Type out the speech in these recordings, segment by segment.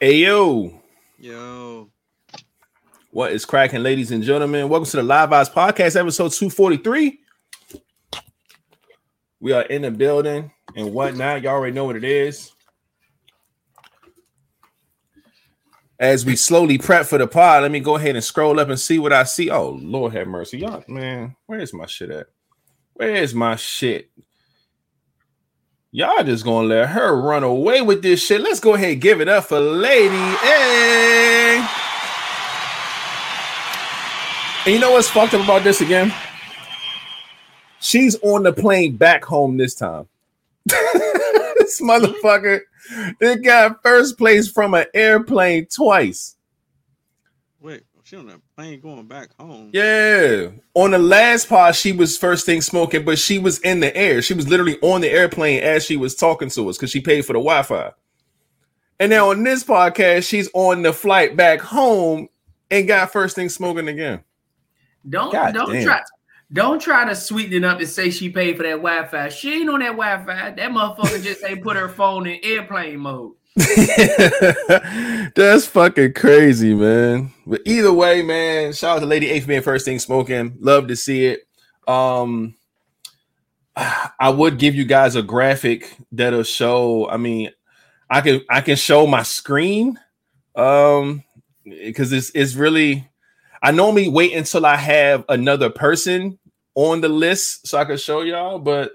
hey. Yo. Yo. What is cracking, ladies and gentlemen? Welcome to the Live Vibes Podcast, episode 243. We are in the building and whatnot. Y'all already know what it is. As we slowly prep for the pod, let me go ahead and scroll up and see what I see. Oh, Lord have mercy. Y'all, man, where's my shit at? Where's my shit? Y'all just gonna let her run away with this shit. Let's go ahead and give it up for Lady A. And you know what's fucked up about this again? She's on the plane back home this time. this motherfucker, they got first place from an airplane twice. Wait, she on a plane going back home. Yeah. On the last part, she was first thing smoking, but she was in the air. She was literally on the airplane as she was talking to us because she paid for the Wi-Fi. And now on this podcast, she's on the flight back home and got first thing smoking again. Don't God don't damn. try don't try to sweeten it up and say she paid for that Wi-Fi. She ain't on that Wi-Fi. That motherfucker just ain't put her phone in airplane mode. That's fucking crazy, man. But either way, man, shout out to Lady for being first thing smoking. Love to see it. Um, I would give you guys a graphic that'll show. I mean, I can I can show my screen, um, because it's it's really. I normally wait until I have another person on the list so I can show y'all, but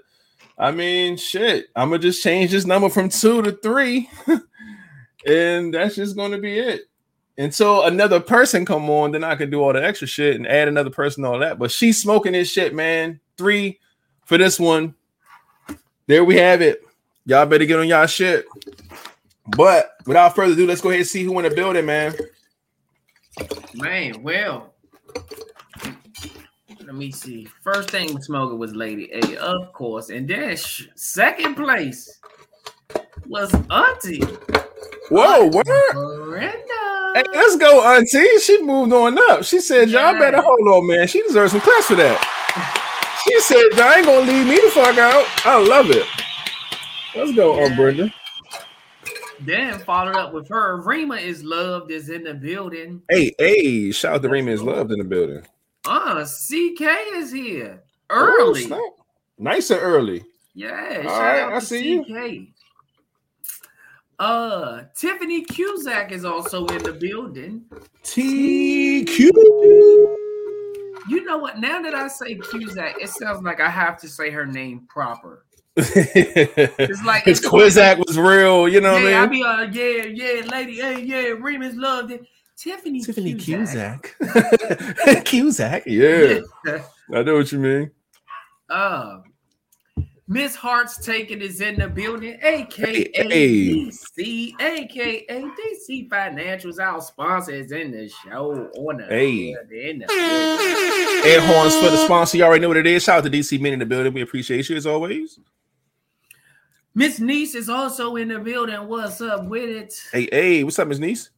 I mean, shit, I'm gonna just change this number from two to three, and that's just gonna be it. Until another person come on, then I can do all the extra shit and add another person, all that. But she's smoking this shit, man. Three for this one. There we have it. Y'all better get on y'all shit. But without further ado, let's go ahead and see who in the building, man. Man, well. Let me see. First thing smoking was Lady A, of course. And then second place was Auntie Whoa? Brenda. Hey, let's go, Auntie. She moved on up. She said, Y'all better hold on, man. She deserves some claps for that. She said, Y'all ain't gonna leave me the fuck out. I love it. Let's go, Yeah. Aunt Brenda. Then followed up with her. Rima is loved, is in the building. Hey, hey, shout out to Raymond is loved in the building. Uh, CK is here Oh, early. nice and early. Yeah, All shout right, out I to see you. Uh, Tiffany Cusack is also in the building. TQ. You know what? Now that I say Cusack, it sounds like I have to say her name proper. It's like- his Quizak was real, you know yeah, I what I mean? be uh, yeah, yeah, lady, hey, yeah, Remus loved it. Tiffany, Tiffany Cusack. Cusack. Cusack, yeah. I know what you mean. Uh, Miss Heart's taken is in the building, aka Hey. DC, aka DC Financials. Our sponsor is in the show on the Hey. in the building. Air horns for the sponsor. You already know what it is. Shout out to DC Men in the building. We appreciate you as always. Miss Niece is also in the building. What's up with it? Hey, hey, what's up, Miss Niece?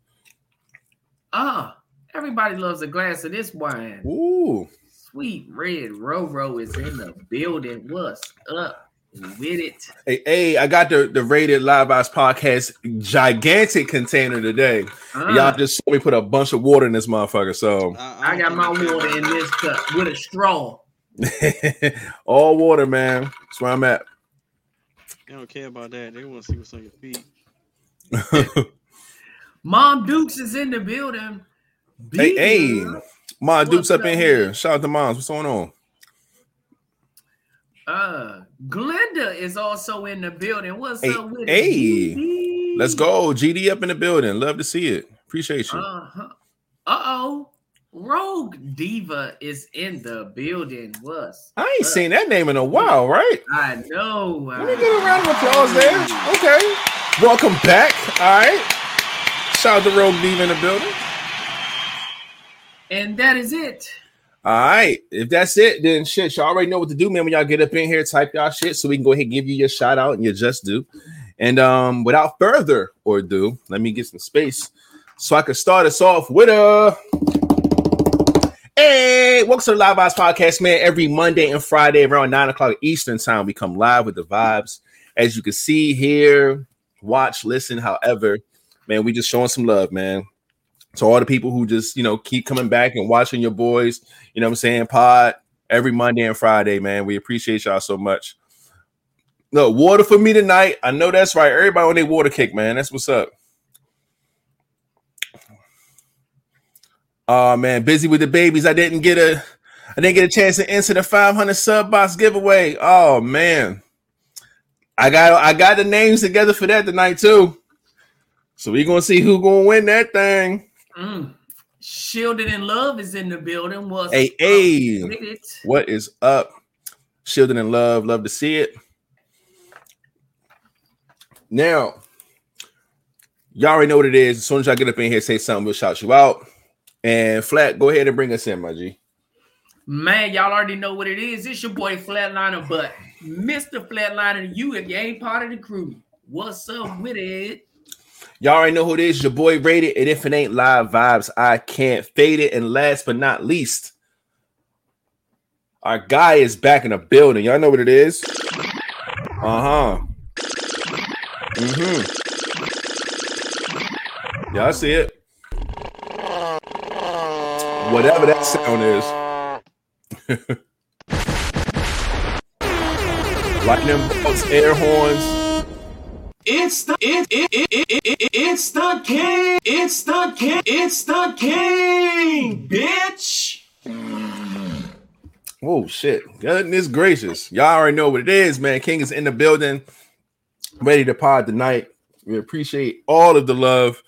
Ah, everybody loves a glass of this wine. Ooh, Sweet Red Roro is in the building. What's up with it? hey, hey, I got the the rated live vibes podcast gigantic container today. Ah, Y'all just saw me put a bunch of water in this motherfucker. So I got my water in this cup with a straw. all water, man. That's where I'm at. They don't care about that. They want to see what's on your feet. Mom Dukes is in the building. hey, hey, Big- Ma Duke's What's up in up, here. Shout out to moms. What's going on? Uh, Glenda is also in the building. What's Hey, up with hey, it? GD? Let's go. GD up in the building. Love to see it. Appreciate you. Uh-huh. Uh-oh. Rogue Diva is in the building. What's I ain't up? seen that name in a while, right? I know. Let me get a round of applause there. Okay. Welcome back. All right. Shout out to Rogue Diva in the building. And that is it. All right. If that's it, then shit, y'all already know what to do, man. When y'all get up in here, type y'all shit so we can go ahead and give you your shout out and your just do. And um, without further ado, let me get some space so I can start us off with a. Hey, welcome to the Live Vibes Podcast, man. Every Monday and Friday around 9 o'clock Eastern time, we come live with the vibes. As you can see here, watch, listen, however, man, we just showing some love, man. To all the people who just, you know, keep coming back and watching your boys, you know what I'm saying, pod every Monday and Friday, man. We appreciate y'all so much. No water for me tonight. I know that's right. Everybody on their water kick, man. That's what's up. Oh man, busy with the babies. I didn't get a I didn't get a chance to enter the 500 sub box giveaway. Oh man. I got I got the names together for that tonight too. So we're gonna see who gonna win that thing. Mm. Shielded in Love is in the building. Was hey, hey. what is up? Shielded in Love, love to see it. Now, y'all already know what it is. As soon as y'all get up in here, say something, we'll shout you out. And Flat, go ahead and bring us in, my G. Man, y'all already know what it is. It's your boy Flatliner, but Mr. Flatliner, you if you ain't part of the crew, what's up with it? Y'all already know who it is. Your boy Rated, and if it ain't live vibes, I can't fade it. And last but not least, our guy is back in the building. Y'all know what it is. Uh huh. Mm-hmm. Y'all see it. Whatever that sound is. Lightning bolts, air horns. It's the it, it, it, it, it, it's the king. It's the king. It's the king, bitch. Oh shit! Goodness gracious! Y'all already know what it is, man. King is in the building ready to pod tonight. We appreciate all of the love.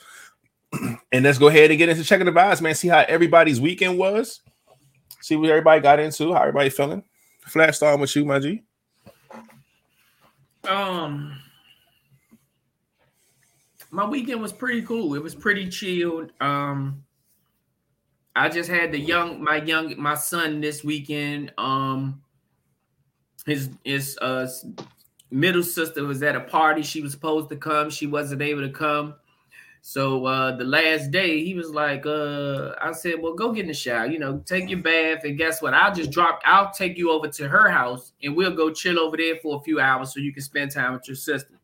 and let's go ahead and get into checking the vibes, man. See how everybody's weekend was. See what everybody got into, how everybody feeling. Flat starting with you, my G. Um my weekend was pretty cool. It was pretty chilled. Um I just had the young my young my son this weekend. Um his his uh middle sister was at a party. She was supposed to come. She wasn't able to come. So uh the last day he was like, uh, I said, Well, go get in the shower, you know, take your bath. And guess what? I'll just drop, I'll take you over to her house and we'll go chill over there for a few hours so you can spend time with your sister.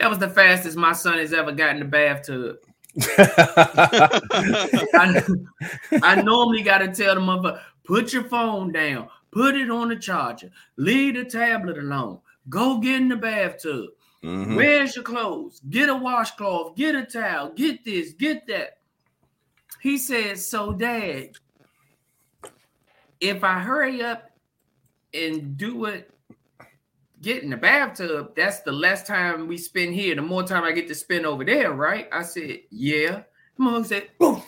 That was the fastest my son has ever gotten the bathtub. I, I normally gotta tell the mother, put your phone down, put it on the charger, leave the tablet alone. Go get in the bathtub. Mm-hmm. Where's your clothes? Get a washcloth, get a towel, get this, get that. He said, So, Dad, if I hurry up and do it, get in the bathtub, that's the less time we spend here, the more time I get to spend over there, right? I said, Yeah. Mom said, Boom.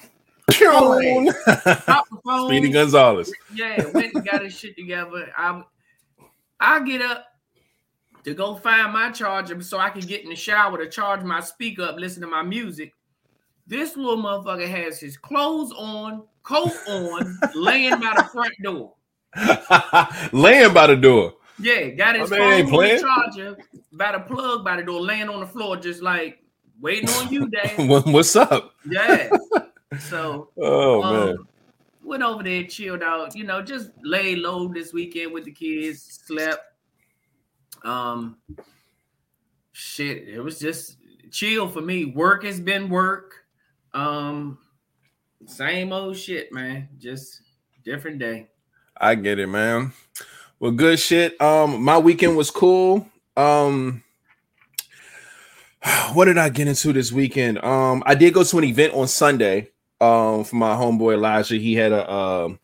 Speedy Gonzalez. Yeah, went and got his shit together. I I get up to go find my charger so I can get in the shower to charge my speaker up, listen to my music. This little motherfucker has his clothes on, coat on, laying by the front door. laying by the door. Yeah, got his phone on charger by the plug by the door, laying on the floor, just like waiting on you, Dad. What's up? Yeah. So, oh um, man, went over there, chilled out. You know, just lay low this weekend with the kids, slept um, shit, it was just chill for me. Work has been work. Um, same old shit, man. Just different day. I get it, man. Well, good shit. Um, my weekend was cool. Um, what did I get into this weekend? Um, I did go to an event on Sunday. Um, for my homeboy Elijah, he had a um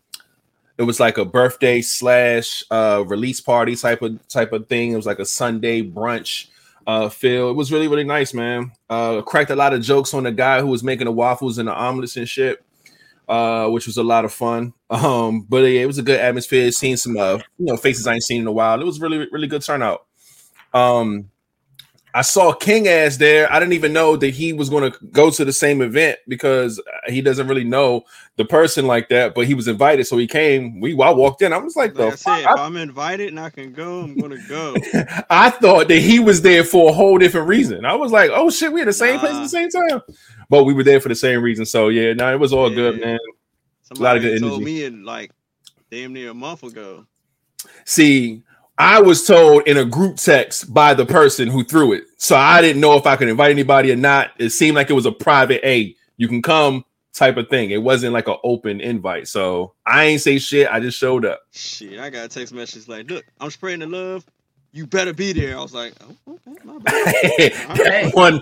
it was like a birthday slash uh release party type of type of thing. It was like a Sunday brunch uh feel. It was really, really nice, man. Uh cracked a lot of jokes on the guy who was making the waffles and the omelets and shit. Uh, which was a lot of fun. Um, but yeah, it was a good atmosphere. Seeing some uh, you know, faces I ain't seen in a while. It was really, really good turnout. Um, I saw King ass there. I didn't even know that he was going to go to the same event because he doesn't really know the person like that. But he was invited, so he came. We I walked in. I was like, like I said, I, if I'm invited and I can go, I'm going to go. I thought that he was there for a whole different reason. I was like, oh shit, we in the same nah. place at the same time. But we were there for the same reason. So yeah, no, it was all yeah. good, man. Somebody a lot of good told energy. me in like damn near a month ago. See, I was told in a group text by the person who threw it. So I didn't know if I could invite anybody or not. It seemed like it was a private, hey, you can come type of thing. It wasn't like an open invite. So I ain't say shit. I just showed up. Shit, I got a text message like, look, I'm spreading the love. You better be there. I was like, oh, okay, my bad. that one.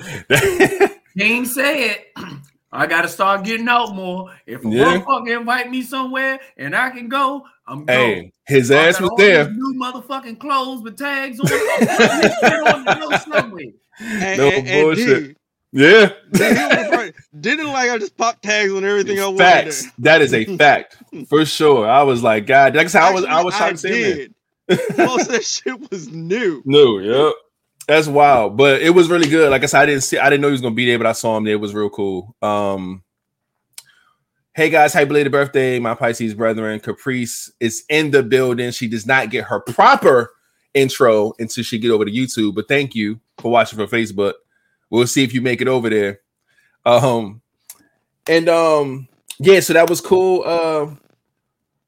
King said, I gotta start getting out more. If a Yeah. motherfucker invite me somewhere and I can go, I'm going. hey, his I ass was there. New motherfucking clothes with tags on. Get on the. And, No and, and bullshit. D, Yeah. D, he was the first- didn't like I just popped tags on everything I wanted. Facts. there. That is a fact for sure. I was like, God, that's how I was. I was Actually, trying to say that. did. Most of that shit was new. New. yep. That's wild, but it was really good. Like I said, I didn't see, I didn't know he was gonna be there, but I saw him there. It was real cool. Um, hey guys, happy belated birthday, my Pisces brethren. Caprice is in the building. She does not get her proper intro until she get over to YouTube, but thank you for watching from Facebook. We'll see if you make it over there. Um, and um, yeah, so that was cool. Uh,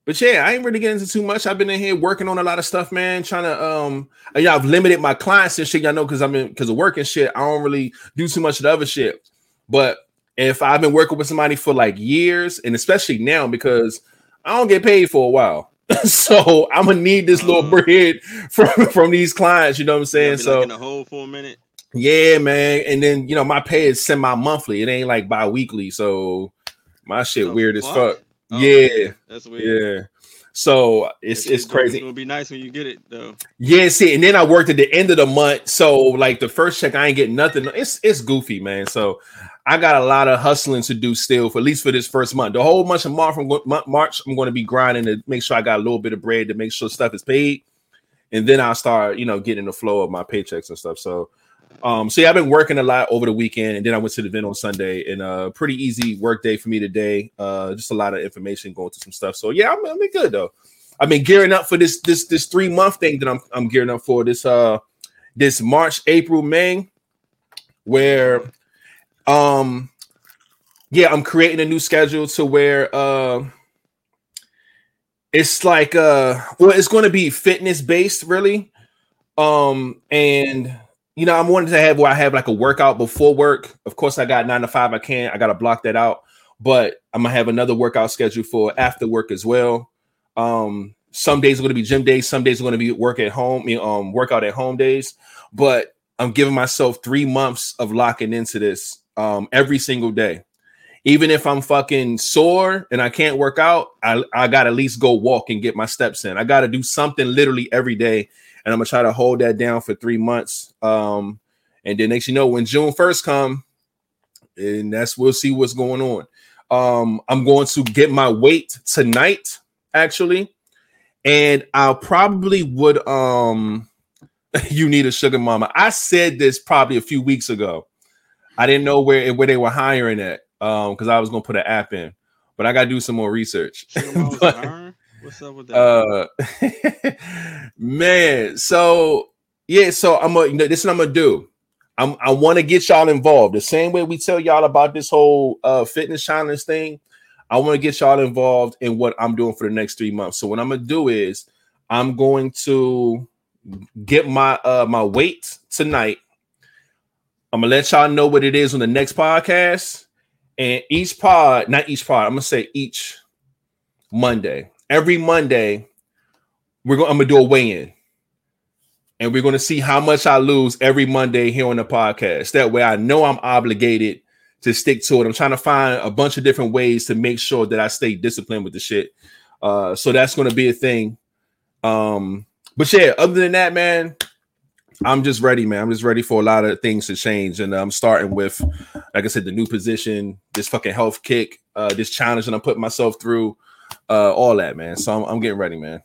but yeah, I ain't really getting into too much. I've been in here working on a lot of stuff, man. Trying to um, yeah, I've limited my clients and shit. Y'all know because I'm in because of work and shit. I don't really do too much of the other shit. But if I've been working with somebody for like years, and especially now because I don't get paid for a while, so I'm gonna need this little Uh. bread from from these clients. You know what I'm saying? So like in the hole for a minute. yeah, man. And then you know my pay is semi monthly. It ain't like bi weekly. So my shit weird as fuck? fuck. Oh, Yeah. that's weird. Yeah. So it's it's gonna- crazy. It's gonna be nice when you get it though. Yeah, see, and then I worked at the end of the month, so like the first check, I ain't getting nothing. It's it's goofy, man. So I got a lot of hustling to do still for at least for this first month. The whole month of March, I'm March, I'm going to be grinding to make sure I got a little bit of bread to make sure stuff is paid, and then I'll start, you know, getting the flow of my paychecks and stuff. So, um, so yeah, I've been working a lot over the weekend, and then I went to the event on Sunday, and uh, pretty easy work day for me today. Uh, just a lot of information going to some stuff. So yeah, I'm, I'm good though. I've been gearing up for this this this three month thing that I'm I'm gearing up for this uh this March, April, May, where um yeah, I'm creating a new schedule to where uh it's like uh well it's going to be fitness based really um and you know i'm wanting to have where i have like a workout before work of course i got nine to five i can't i gotta block that out but i'm gonna have another workout schedule for after work as well um some days are to be gym days some days are to be work at home um workout at home days but i'm giving myself three months of locking into this um every single day even if I'm fucking sore and I can't work out, I, I got to at least go walk and get my steps in. I got to do something literally every day. And I'm going to try to hold that down for three months. Um, and then next, you know, when June 1st come, and that's, we'll see what's going on. Um, I'm going to get my weight tonight, actually. And I'll probably would, um, you need a sugar mama. I said this probably a few weeks ago. I didn't know where, where they were hiring at um because I was gonna put an app in, but I gotta do some more research. But? What's up with that? uh man, so yeah, so I'm gonna this is what I'm gonna do. I'm I want to get y'all involved the same way we tell y'all about this whole uh fitness challenge thing. I want to get y'all involved in what I'm doing for the next three months. So what I'm gonna do is I'm going to get my uh my weight tonight. I'm gonna let y'all know what it is on the next podcast. And each pod, not each pod, I'm gonna say each Monday. Every Monday, we're going. I'm gonna do a weigh-in, and we're gonna see how much I lose every Monday here on the podcast. That way, I know I'm obligated to stick to it. I'm trying to find a bunch of different ways to make sure that I stay disciplined with the shit. Uh, so that's gonna be a thing. Um, but yeah, other than that, man, I'm just ready, man. I'm just ready for a lot of things to change, and I'm starting with, like I said, the new position, this fucking health kick, uh, this challenge that I'm putting myself through, uh, all that, man. So I'm, I'm getting ready, man.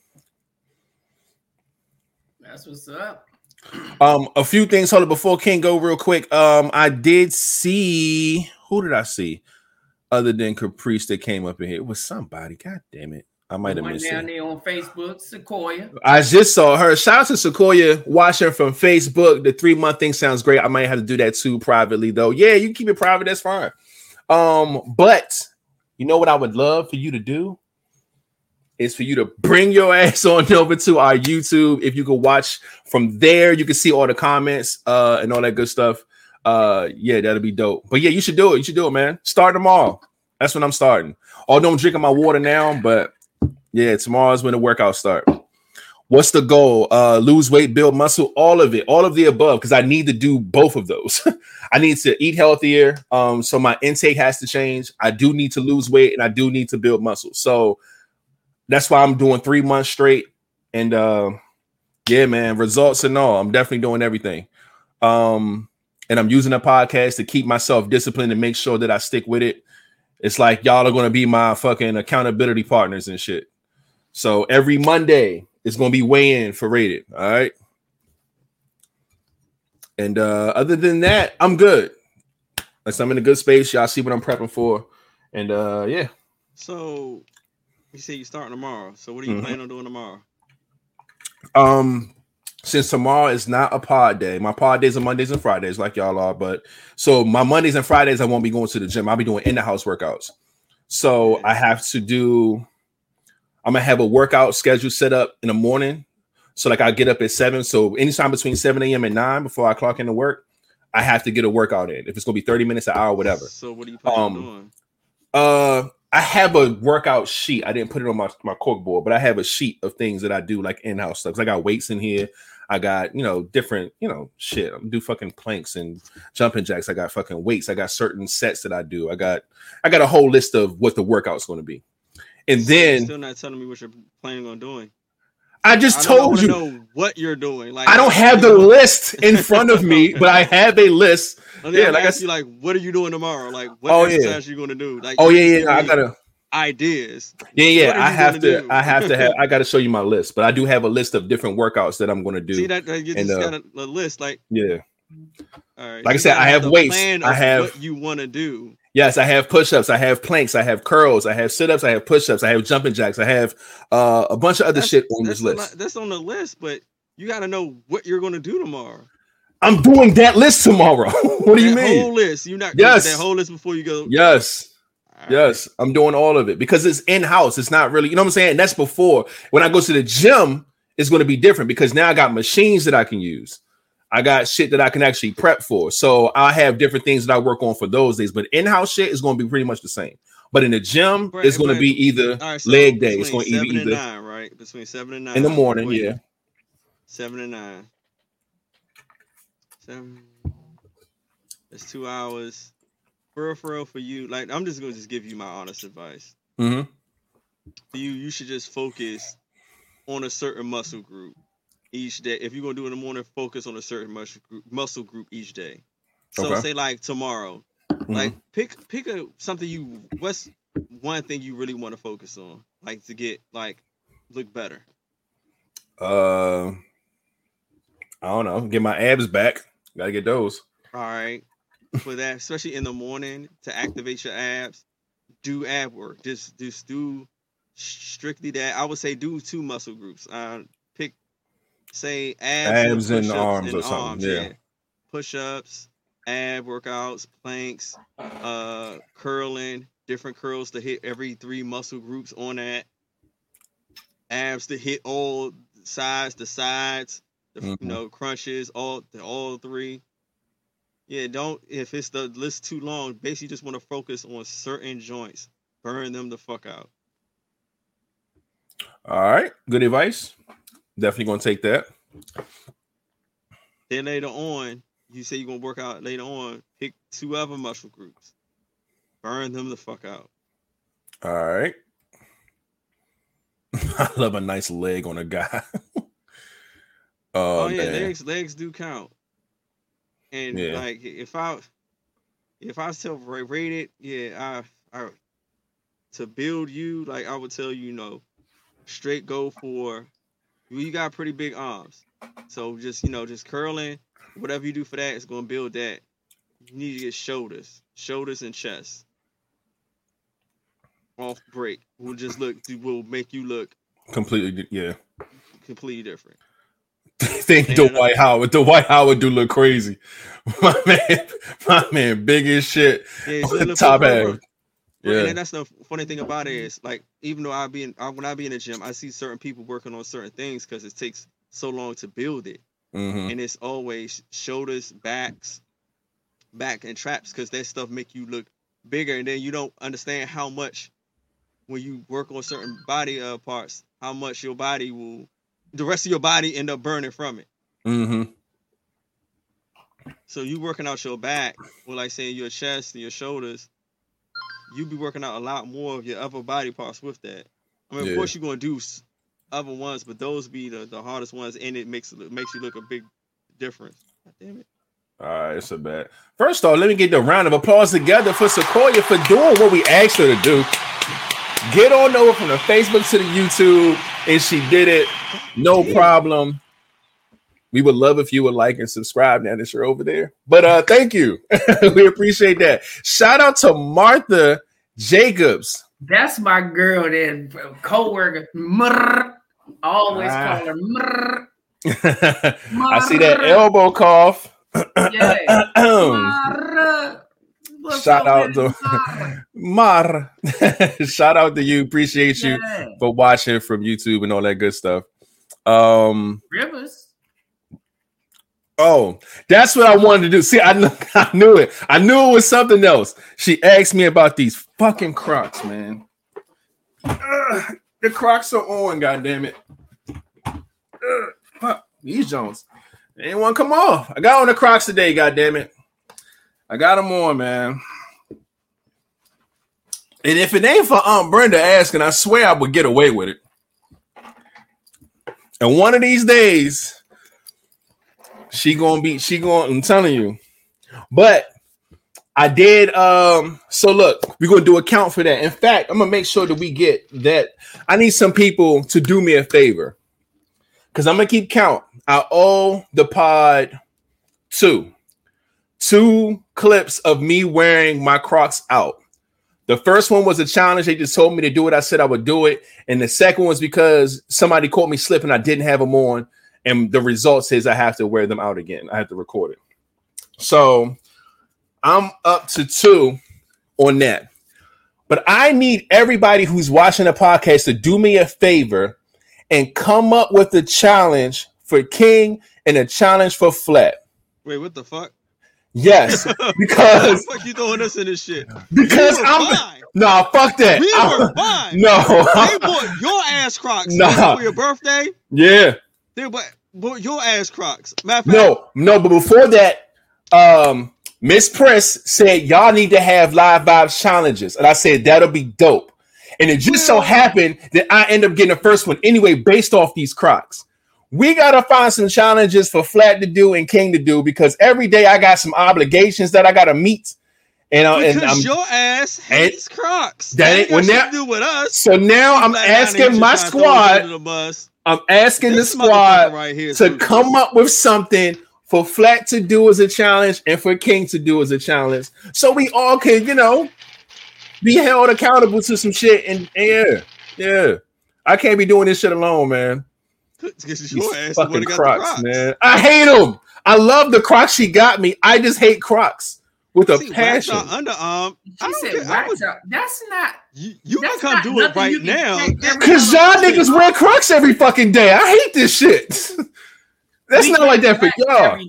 That's what's up. Um, a few things. Hold it before King go real quick. Um, I did see who did I see other than Caprice that came up in here? It was somebody. God damn it. I might have missed down it. there on Facebook, Sequoia. I just saw her. Shout out to Sequoia watching from Facebook. The three month thing sounds great. I might have to do that too privately though. Yeah, you keep it private. That's fine. Um, but you know what I would love for you to do? Is for you to bring your ass on over to our YouTube. If you can watch from there, you can see all the comments uh, and all that good stuff. Uh, yeah, that'll be dope. But yeah, you should do it. You should do it, man. Start tomorrow. That's when I'm starting. Although I'm drinking my water now, but yeah, tomorrow's when the workout start. What's the goal? Uh, lose weight, build muscle, all of it, all of the above, because I need to do both of those. I need to eat healthier. Um, so my intake has to change. I do need to lose weight and I do need to build muscle. So that's why I'm doing three months straight. And uh yeah, man, results and all. I'm definitely doing everything. Um, and I'm using a podcast to keep myself disciplined and make sure that I stick with it. It's like y'all are gonna be my fucking accountability partners and shit. So every Monday it's gonna be weigh in for rated. All right. And uh other than that, I'm good. Like I'm in a good space. Y'all see what I'm prepping for. And uh yeah. So you say you starting tomorrow. So what are you Mhm. planning on doing tomorrow? Um, since tomorrow is not a pod day, my pod days are Mondays and Fridays, like y'all are. But so my Mondays and Fridays, I won't be going to the gym. I'll be doing in the house workouts. So I have to do. I'm gonna have a workout schedule set up in the morning. So like I get up at seven. So anytime between 7 a.m. and 9 before I clock into work, I have to get a workout in. If it's gonna be 30 minutes, an hour, whatever. So what are you planning Um, on doing? Uh, I have a workout sheet. I didn't put it on my my cork board, but I have a sheet of things that I do like in house stuff. I got weights in here. I got you know different you know shit. I'm do fucking planks and jumping jacks. I got fucking weights. I got certain sets that I do. I got I got a whole list of what the workout's going to be. And you're then still not telling me what you're planning on doing. I just I told you know what you're doing. Like I don't have the list in front of me, but I have a list. And yeah, yeah, like I you, like, what are you doing tomorrow? Like, what Oh, yeah. exercise you gonna do? Like, Oh yeah, yeah. I gotta. ideas. Yeah, yeah. I have gonna do? I have to have. I got to show you my list, but I do have a list of different workouts that I'm going to do. See that, that you And, just uh, got a, a list. Like, yeah. all right, Like I said, I have weights. I have- what you want to do. Yes, I have push-ups, I have planks, I have curls, I have sit-ups, I have push-ups, I have jumping jacks, I have uh, a bunch of other That's- shit on this list. lot- that's on the list, but you got to know what you're gonna do tomorrow. I'm doing that list tomorrow. what do you that mean? Whole list. You're not Yes. that whole list before you go. yes. Right. Yes, I'm doing all of it because it's in-house. It's not really, you know what I'm saying? That's before. When I go to the gym, it's going to be different because now I got machines that I can use. I got shit that I can actually prep for. So I have different things that I work on for those days. But in-house shit is going to be pretty much the same. But in the gym, Right, it's going to be either right, so leg day. It's going to be either nine, right? Between seven and nine in the morning. wait, Yeah. seven and nine. Seven. It's two hours. For real, for real, for you. Like I'm just gonna just give you my honest advice. hmm For you, you should just focus on a certain muscle group each day. If you're gonna do it in the morning, focus on a certain muscle group, muscle group each day. So Okay. say like tomorrow, Mm-hmm. like pick pick a something you what's one thing you really want to focus on, like to get like look better. Uh, I don't know. Get my abs back. Got to get those. All right. For that, especially in the morning to activate your abs, do ab work. Just just do strictly that. I would say do two muscle groups. Uh, say abs, Abs and arms or something, yeah. Push ups, ab workouts, planks, uh, curling, different curls to hit every three muscle groups on that. Abs to hit all sides, the sides, the Mhm. you know crunches, all the all three. Yeah, don't if it's the list too long. Basically, just want to focus on certain joints, burn them the fuck out. All right. Good advice. Definitely to take that. Then later on, you say you're gonna work out later on. Pick two other muscle groups, burn them the fuck out. All right. I love a nice leg on a guy. oh, Oh, yeah, man. legs legs do count. And Yeah. like if I if I self rated, yeah, I I to build you, like I would tell you, you know, straight go for you got pretty big arms. So just you know, just curling, whatever you do for that is gonna build that. You need to get shoulders, shoulders and chest. Off break will just look will make you look Completely. Yeah. completely different. think Stand up. Dwight Howard. Dwight Howard do look crazy. My man, my man, big as shit. Yeah, On the top for- half. And Yeah. then that's the funny thing about it is like even though I be in I, when I be in the gym, I see certain people working on certain things because it takes so long to build it, hmm and it's always shoulders, backs, back and traps because that stuff make you look bigger, and then you don't understand how much when you work on certain body uh, parts, how much your body will, the rest of your body end up burning from it. hmm So you working out your back, or like saying your chest and your shoulders, you be working out a lot more of your other body parts with that. I mean, Yeah. of course you're gonna do other ones, but those be the, the hardest ones, and it makes it makes you look a big difference. God damn it! All right, it's a bad. First off, let me get the round of applause together for Sequoia for doing what we asked her to do. Get on over from the Facebook to the YouTube, and she did it. No problem. We would love if you would like and subscribe now that you're over there. But uh, thank you. we appreciate that. Shout out to Martha Jacobs. That's my girl, that co-worker. Always Ah. call her mrr. I see that elbow cough. Yeah. Shout out to Mar. Shout out to you. Appreciate you Yeah. for watching from YouTube and all that good stuff. Um, Rivers. Oh, that's what I wanted to do. See, I, kn- I knew it. I knew it was something else. She asked me about these fucking Crocs, man. Ugh, the Crocs are on, goddamn it. Fuck these Jones. They ain't want to come off. I got on the Crocs today, goddamn it. I got them on, man. And if it ain't for Aunt Brenda asking, I swear I would get away with it. And one of these days, she gonna be, she gonna, I'm telling you. But I did um, so look, we're gonna do a count for that. In fact, I'm gonna make sure that we get that. I need some people to do me a favor. Because I'm gonna keep count. I owe the pod two. Two clips of me wearing my Crocs out. The first one was a challenge. They just told me to do it. I said I would do it. And the second one was because somebody caught me slipping. I didn't have them on. And the result says I have to wear them out again. I have to record it. So I'm up to two on that. But I need everybody who's watching the podcast to do me a favor and come up with a challenge for King and a challenge for Flat. Wait, what the fuck? Yes, because the fuck you throwing us in this shit? because we I'm fine. no fuck that. We I'm- were fine. no, They bought your ass Crocs Nah. for your birthday. yeah, They bought, bought your ass Crocs. Matter of fact, no, no. But before that, um, Miss Press said y'all need to have live vibes challenges, and I said that'll be dope. And it just so happened that I end up getting the first one anyway, based off these Crocs. We gotta find some challenges for Flat to do and King to do because every day I got some obligations that I gotta meet. And, uh, and because I'm your ass hates Crocs. that ain't- shit to do with us. so now I'm and asking my trying to throw squad. I'm asking the squad right here to come up with something for Flat to do as a challenge and for King to do as a challenge, so we all can, you know, be held accountable to some shit. And, and yeah, yeah, I can't be doing this shit alone, man. Because your ass fucking Crocs, Crocs. man. I hate them. I love the Crocs she got me. I just hate Crocs with a See, wax passion. our underarm. She I don't said care. I wax would. That's not. you you can come do it right now. Cause y'all niggas wear Crocs every fucking day. I hate this shit. That's We not like that for y'all.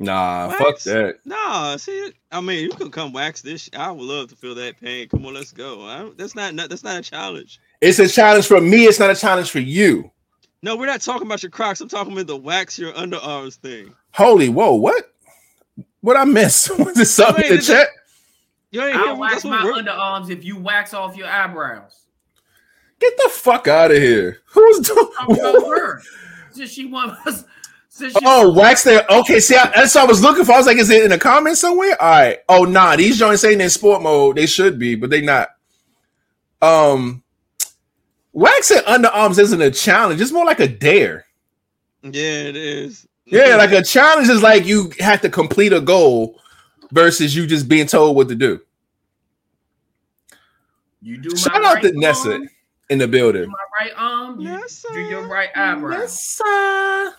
Nah, Wax? fuck that. Nah, see, I mean, you can come wax this. I would love to feel that pain. Come on, let's go. I don't, that's not, not that's not a challenge. It's a challenge for me. It's not a challenge for you. No, we're not talking about your Crocs. I'm talking about the wax your underarms thing. Holy whoa, what? What I miss? Was this something in the is chat? You ain't hear I'll wax my what we're, underarms if you wax off your eyebrows. Get the fuck out of here. Who's doing? I'm about her. Since she wants us. Since she Oh, wax there. Okay, see, I, that's what I was looking for. I was like, is it in the comments somewhere? All right. Oh, nah, these joints ain't in sport mode. They should be, but they not. Um, waxing underarms isn't a challenge. It's more like a dare. yeah, it is. Yeah, like a challenge is like you have to complete a goal versus you just being told what to do. You do my Shout out right to Nessa arm, in the building. my right arm, you Yes, do your right eyebrow. Nessa.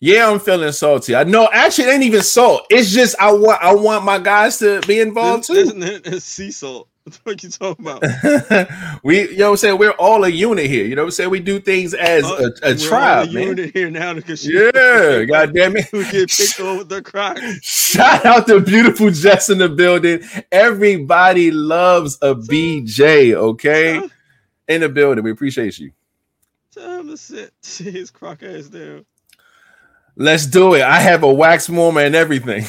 Yeah, I'm feeling salty. I know. Actually, it ain't even salt. It's just I want I want my guys to be involved This, too. this, this sea salt. What the fuck you talking about? we, you know, what I'm saying we're all a unit here. You know, what I'm saying we do things as Uh, a, a tribe, a man. unit here now because Yeah, god damn it. we get picked on with the Crocs. Shout out to beautiful Jess in the building. Everybody loves a BJ, okay? In the building. We appreciate you. Tell him to sit, his croc ass down. Let's do it. I have a wax warmer and everything.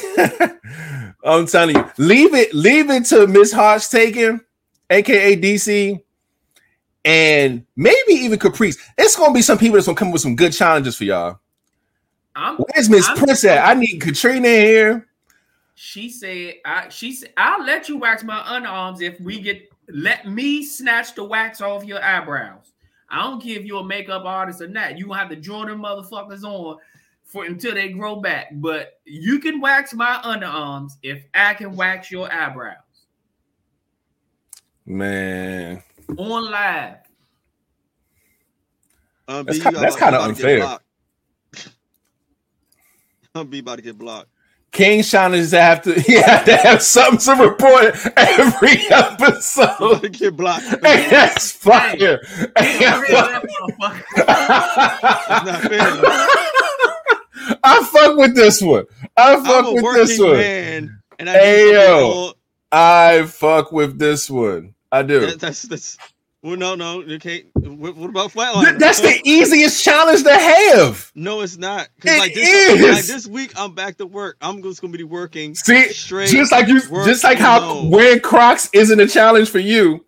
I'm telling you, leave it, leave it to Miss Hodge taking, aka DC, and maybe even Caprice. It's gonna be some people that's gonna come with some good challenges for y'all. I'm Where's Miss Prince at? I need Katrina here. She said, "I." She said, "I'll let you wax my underarms if we get let me snatch the wax off your eyebrows. I don't if you're a makeup artist or not. You have to draw them motherfuckers on for until they grow back. But you can wax my underarms if I can wax your eyebrows Man, on live. Um, That's B, ki- you that's kinda about to get unfair. I'm be about to get blocked. King challenges have to he have to have something to report every I'm about episode. to get blocked. Hey, that's fire. Hey, Get rid of I fuck with this one. I fuck I'm a with working this one. man, and I Hey, yo. I fuck with this one. I do. that- that's that's. Well, no, no, you can't. What, what about Th- flatline? That's the easiest challenge to have. No, it's not. It like this, like this week, I'm back to work. I'm just gonna be working. See, Straight just like you, just like how alone. wearing Crocs isn't a challenge for you,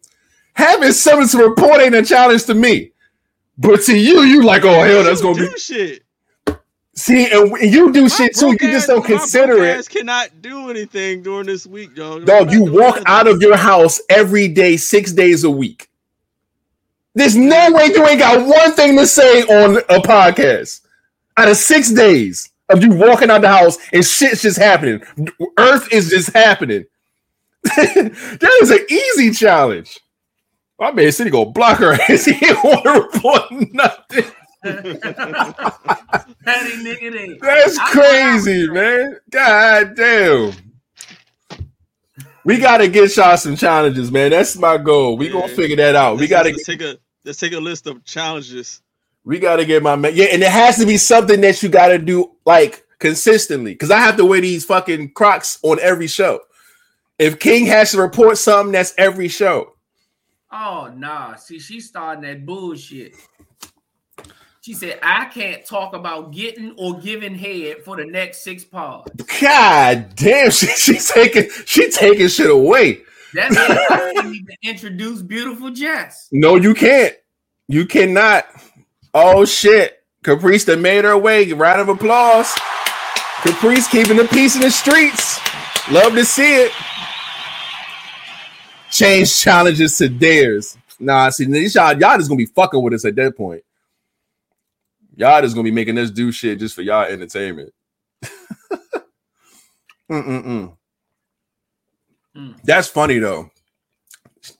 having something to report ain't a challenge to me. But to you, you like, oh hell, that's gonna be. shit. See, and w- you do My shit too. You just don't consider it. Cannot do anything during this week, dog. Dog, you walk out of your house every day, six days a week. There's no way you ain't got one thing to say on a podcast. Out of six days of you walking out the house and shit's just happening, Earth is just happening. that is an easy challenge. My man City gonna block her ass. He didn't want to report nothing. Petty nigga there. That's I- crazy, man. God damn. We gotta get y'all some challenges, man. That's my goal. We gonna figure that out. We Let's- gotta let's take a let's take a list of challenges. we gotta get my man. Yeah, and it has to be something that you gotta do like consistently. Cause I have to wear these fucking crocs on every show. If King has to report something, that's every show. Oh nah, see, she's starting that bullshit. She said, I can't talk about getting or giving head for the next six pods. God damn, she, she's taking she taking shit away. That's it. I didn't even introduce beautiful Jess. No, you can't. You cannot. Oh shit. Caprice that made her way. Round of applause. Caprice keeping the peace in the streets. Love to see it. Change challenges to theirs. Nah, I see, these y'all, y'all just gonna be fucking with us at that point. Y'all just gonna be making us do shit just for y'all entertainment. Mm-mm-mm. Mm. That's funny though.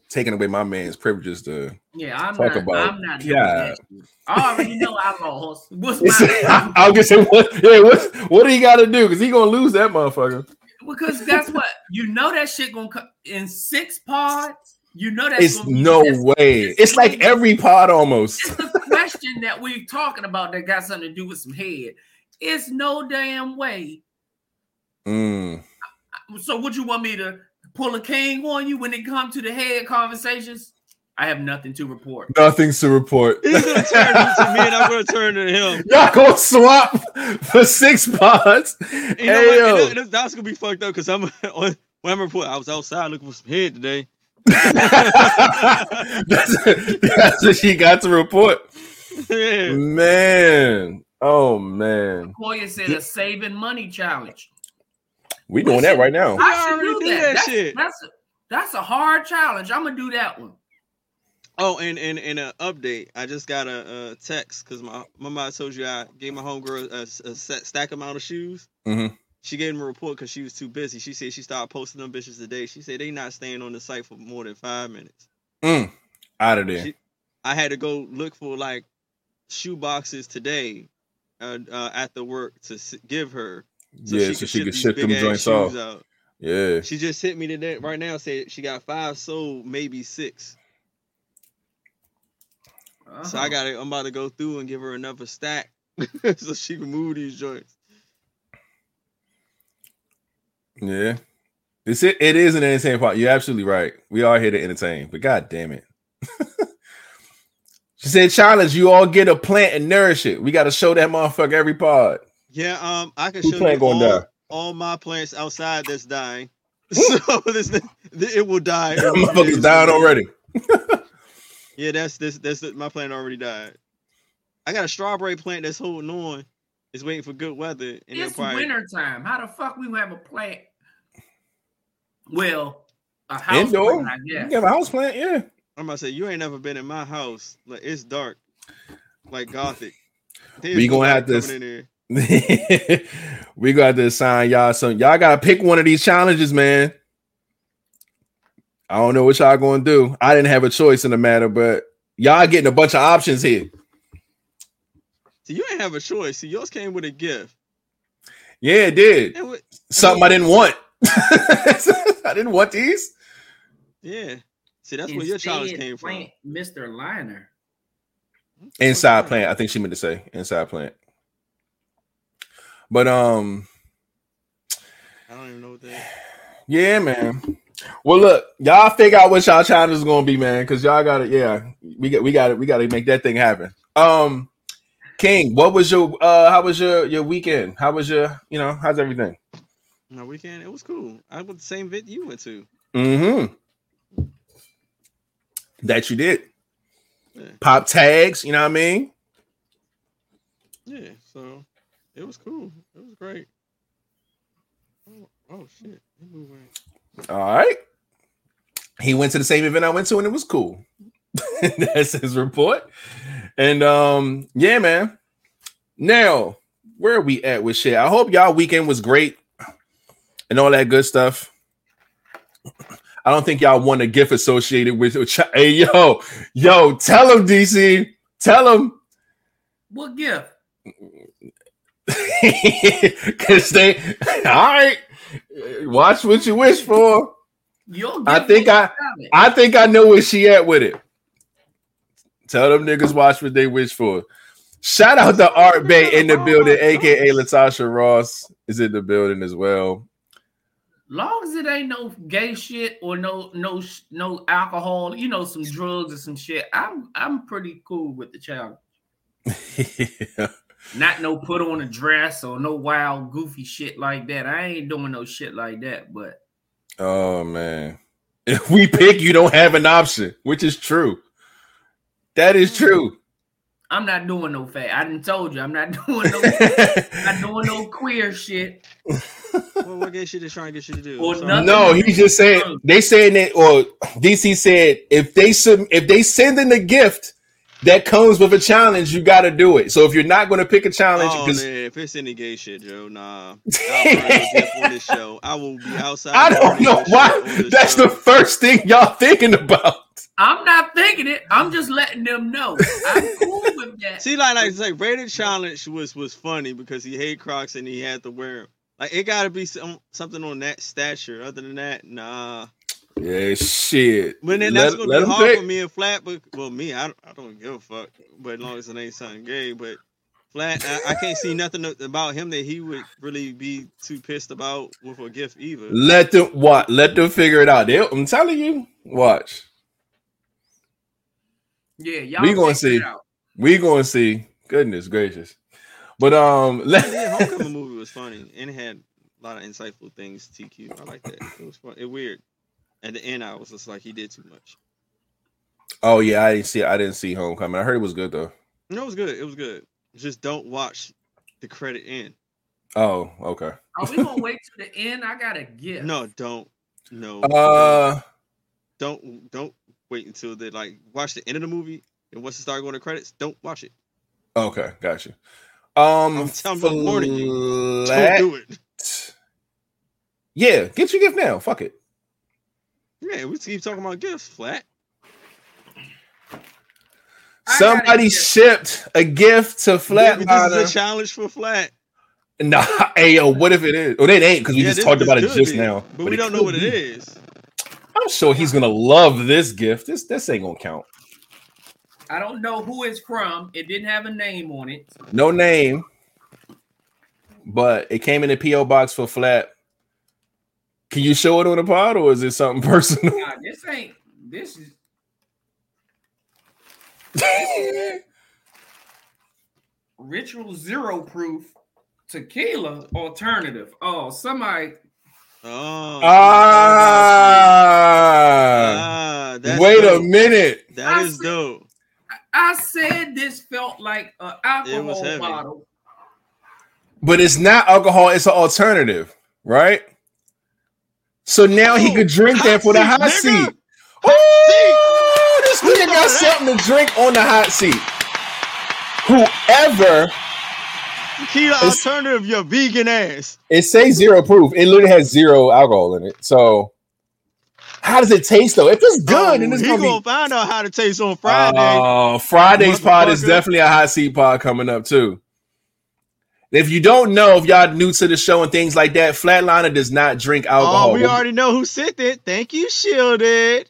Taking away my man's privileges to Yeah, I'm Talk not. about- I'm not. yeah. Yeah. I already know I lost. What's my? I'll just say what yeah, what what do you gotta do? Because he gonna lose that motherfucker. because guess what? You know that shit gonna come in six pods. You know that's It's be no just- way. It's like every pod almost. It's the question that we're talking about that got something to do with some head. It's no damn way. Mm. So, would you want me to pull a king on you when it comes to the head conversations? I have nothing to report. Nothing to report. He's gonna turn to me, and I'm gonna turn to him. Y'all gonna swap for six pods. You know Hey, what? yo. And that- that's gonna be fucked up because I'm on when I'm report. I was outside looking for some head today. That's, that's what she got to report. yeah. Man. Oh man. Koya said a saving money challenge. We doing that right now. I should already do do that. that that's, shit. That's a, that's a hard challenge. I'm gonna do that one. Oh, and and and an update. I just got a, a text because my remember I told you I gave my homegirl a, a set, stack amount of shoes. Mhm. She gave him a report because she was too busy. She said she started posting them bitches today. She said they not staying on the site for more than five minutes. Mm. Out of there. She- I had to go look for like shoe boxes today uh, uh, after work to s- give her. So yeah, she so could she ship could ship them joints off. out. Yeah. She just hit me today right now. Said she got five sold, maybe six. So I Uh-huh. got to I'm about to go through and give her another stack so she can move these joints. Yeah. It's it, it is an entertaining part. You're absolutely right. We are here to entertain, but god damn it. she said, challenge, you all get a plant and nourish it. We gotta show that motherfucker every pod. Yeah, um, I can Who show you all, die? all my plants outside that's dying. So this it will die. in a few Motherfucker's days. dying already. Yeah, that's this that's my plant already died. I got a strawberry plant that's holding on. It's waiting for good weather, and it'll It's probably winter time. How the fuck we gonna have a plant? Well, a house Indoor? plant, I You guess. can have a house plant, yeah. I'm about to say you ain't never been in my house. Like it's dark, like gothic. We gonna have to coming in there. we got to assign y'all some. Y'all gotta pick one of these challenges, man. I don't know what y'all gonna do. I didn't have a choice in the matter, but y'all getting a bunch of options here. See, you ain't have a choice. See, yours came with a gift. Yeah, it did. And what, Something I didn't want. I didn't want these. yeah. See, that's where your challenge came from. Mr. Liner. Inside plant, I think she meant to say inside plant. But um, I don't even know what that. yeah, man. Well, look, y'all figure out what y'all challenge is gonna be, man, because y'all got it. Yeah, we got we got it. We got to make that thing happen. Um, King, what was your uh? How was your your weekend? How was your you know? How's everything? My weekend, it was cool. I went the same vid you went to. Mm-hmm. That you did. Yeah. Pop tags, you know what I mean? Yeah, so it was cool. It was great. Oh, oh shit. All right. He went to the same event I went to, and it was cool. That's his report. And um, yeah, man. Now, where are we at with shit? I hope y'all weekend was great and all that good stuff. I don't think y'all want a gift associated with. Hey, yo, yo, tell him, DC. Tell him. What gift? Because they, all right, watch what you wish for. I think I- I think I know where she at with it. Tell them niggas watch what they wish for. Shout out to Art Bay in the building, aka Latasha Ross is in the building as well. Long as it ain't no gay shit or no no no alcohol, you know, some drugs or some shit. I'm I'm pretty cool with the challenge. Not no put on a dress or no wild goofy shit like that. I ain't doing no shit like that. But oh man. If we pick, you don't have an option, which is true. That is mm-hmm. true. I'm not doing no fat. I didn't told you I'm not doing no not doing no queer shit. Well, what gay shit is trying to get you to do? Or I'm sorry. nothing. no, he just said they saying that, or DC said if they sub, if they send in a gift that comes with a challenge, you got to do it. So if you're not going to pick a challenge, Oh man, if it's any gay shit, Joe, nah. I'll burn your gift on this show. I will be outside. I don't know why. That's show. the first thing y'all thinking about. I'm not thinking it. I'm just letting them know. I'm cool with that. See, like, like, it's like Rated Challenge was was funny because he hate Crocs and he had to wear them. Like, it got to be some something on that stature. Other than that, nah. Yeah, shit. But then Let- that's gonna let be 'em hard pick. for me and Flat. But well, me, I don't, I don't give a fuck. But as long as it ain't something gay, but Flat, I, I can't see nothing about him that he would really be too pissed about with a gift either. Let them what? Let them figure it out. They, I'm telling you, watch. Yeah, y'all We gonna figure it see. out. We gonna see. Goodness gracious. But um, let, Yeah, Homecoming movie was funny and it had a lot of insightful things. TQ, I like that. It was fun. It weird. At the end, I was just like, he did too much. oh yeah, I didn't see. I didn't see Homecoming. I heard it was good though. No, it was good. It was good. Just don't watch the credit end. Oh, okay. Are we gonna wait to the end? I got a gift. No, don't. No. Uh, don't don't wait until they like watch the end of the movie and once it start going to credits, don't watch it. okay, got you. Um, I'm telling you, I'm warning you. Flat- Don't do it. Yeah, get your gift now. Fuck it. Yeah, we keep talking about gifts, flat. I got a Somebody shipped a gift to Maybe this is a challenge for flat. Nah, hey yo, what if it is? Oh, it ain't because we Yeah, just talked about it just be, now. but, we don't know what it be. is. I'm sure he's gonna love this gift. This this ain't gonna count. I don't know who it's from. It didn't have a name on it. No name, but it came in a PO box for flat. Can you show it on the pod, or is it something personal? Nah, this ain't. This is ritual zero proof tequila alternative. Oh, somebody. Oh, ah, ah, that's wait a minute. That I is see. dope. I said this felt like an alcohol heavy. bottle. But it's not alcohol; it's an alternative, right? So now he could drink that for the hot hot seat, nigga. seat. Oh, this nigga got something to drink on the hot seat. Whoever Tequila alternative, your vegan ass. it says zero proof, it literally has zero alcohol in it. So, how does it taste though? If it's oh, good, then oh, it's he gonna, gonna be. find out how to taste on Friday. Oh, Friday's pod is definitely a hot seat pod coming up too. If you don't know, if y'all new to the show and things like that, Flatliner does not drink alcohol. oh, we already know who sent it. Thank you, Shielded.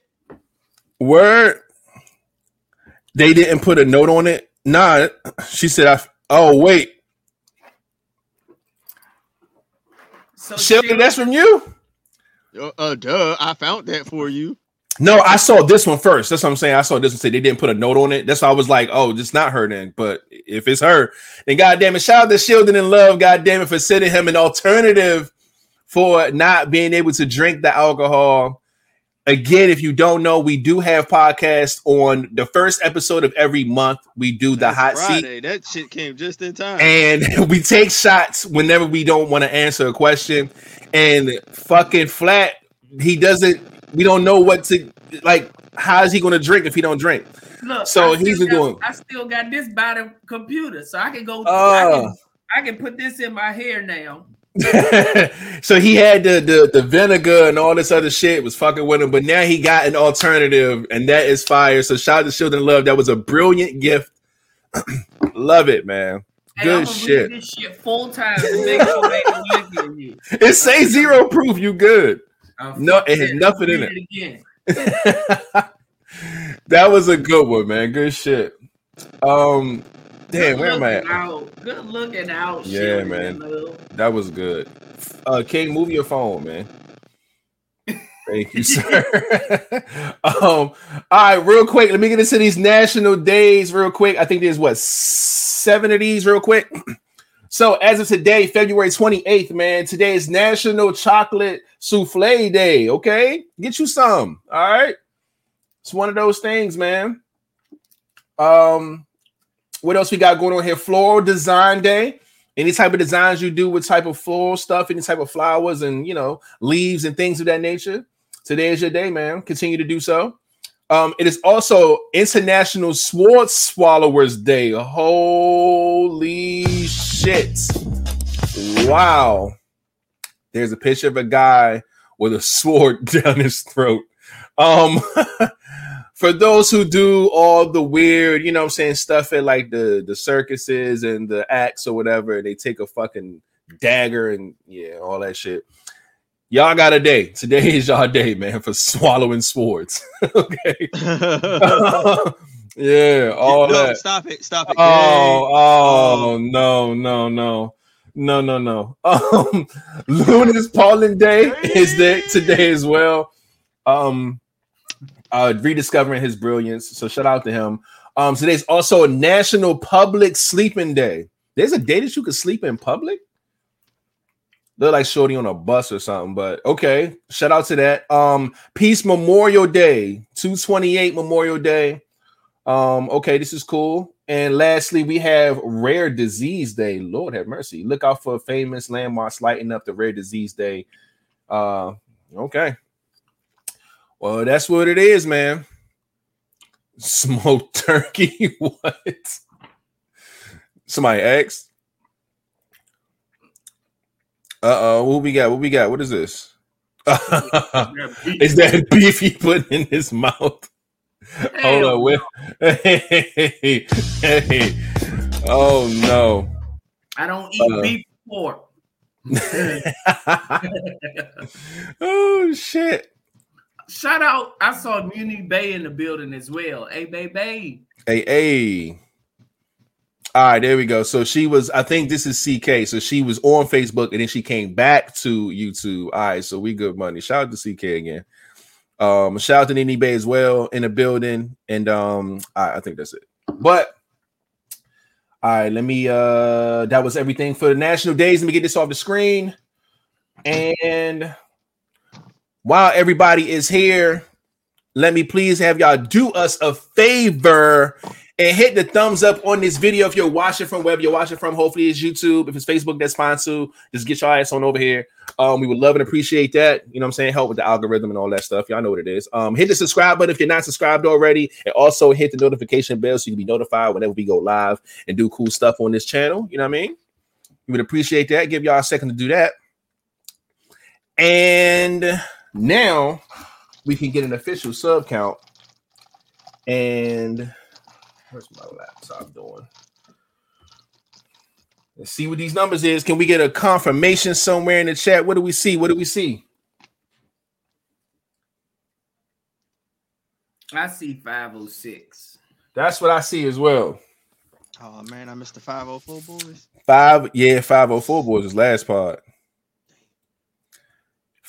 Word. They didn't put a note on it. Nah, she said, I, "Oh wait, So Shelby, Shil- that's from you." Uh, uh, duh, I found that for you. No, I saw this one first. That's what I'm saying. I saw this one say they didn't put a note on it. That's why I was like, "Oh, it's not her then." But if it's her, then goddamn it, shout out to Shielding and Love, goddamn it, for sending him an alternative for not being able to drink the alcohol. Again, if you don't know, we do have podcasts on the first episode of every month. We do the That's hot seat. That shit came just in time. and we take shots whenever we don't want to answer a question. And fucking flat, he doesn't. We don't know what to like. How is he going to drink if he don't drink? Look, So I he's got- doing- I still got this by the computer, so I can go. I, Oh. can, I can put this in my hair now. so he had the, the the vinegar and all this other shit was fucking with him, but now he got an alternative, and that is fire. So shout out to Children Love. That was a brilliant gift. Love it, man. Good I'm shit. this shit full time to make sure they don't look at me. It say zero proof. You good? Uh, No, it has nothing in it. that was a good one, man. Good shit. Um, damn, Good where am I at? Out. Good looking out. Yeah, man. That was good. Uh, King, move your phone, man. Thank you, sir. um, all right, real quick. Let me get into these national days real quick. I think there's what seven of these, real quick. So, as of today, February 28th, man, today is National Chocolate Souffle Day. Okay, get you some. All right, it's one of those things, man. Um, what else we got going on here? Floral Design Day. Any type of designs you do with type of floral stuff, any type of flowers and you know leaves and things of that nature. Today is your day, man. Continue to do so. Um, it is also International Sword Swallowers Day. Holy shit! Wow. There's a picture of a guy with a sword down his throat. Um, for those who do all the weird, you know what I'm saying, stuff at like the the circuses and the acts or whatever, they take a fucking dagger and yeah, all that shit. Y'all got a day. Today is y'all day, man, for swallowing swords. okay. yeah, all no, that. stop it. Stop it. Oh, oh, no, no, no. No, no, no. Um Linus Pauling Day is there today as well. Um uh rediscovering his brilliance. So shout out to him. Um today's also a National Public Sleeping Day. There's a day that you can sleep in public. Look like shorty on a bus or something, but okay. Shout out to that. Um, Peace Memorial Day, 228 Memorial Day. Um, okay, this is cool. And lastly, we have Rare Disease Day. Lord have mercy. Look out for famous landmarks lighting up the Rare Disease Day. Uh, okay. Well, that's what it is, man. Smoked turkey. what? Somebody asked. Uh oh, what we got? What we got? What is this? is that beef he put in his mouth? Hold on, wait. Hey, hey. Oh no. I don't eat Uh. beef pork. oh shit. Shout out! I saw Muni Bay in the building as well. Hey, baby. Hey, hey. All right, there we go. So she was, I think this is CK. So she was on Facebook and then she came back to YouTube. All right, so we good money. Shout out to CK again. Um, shout out to Nini Bay as well in the building. And um, I, I think that's it. But all right, let me uh that was everything for the national days. Let me get this off the screen. And while everybody is here, let me please have y'all do us a favor and hit the thumbs up on this video if you're watching from wherever you're watching from. Hopefully, it's YouTube. If it's Facebook, that's fine too. Just get your ass on over here. Um, we would love and appreciate that. You know what I'm saying? Help with the algorithm and all that stuff. Y'all know what it is. Um, hit the subscribe button if you're not subscribed already, and also hit the notification bell so you can be notified whenever we go live and do cool stuff on this channel. You know what I mean? We would appreciate that. Give y'all a second to do that. And now we can get an official sub count. And where's my laptop doing? Let's see what these numbers is. Can we get a confirmation somewhere in the chat? What do we see? What do we see? I see 506. That's what I see as well. Oh man, I missed the 504 boys. Five, yeah, 504 boys was last part.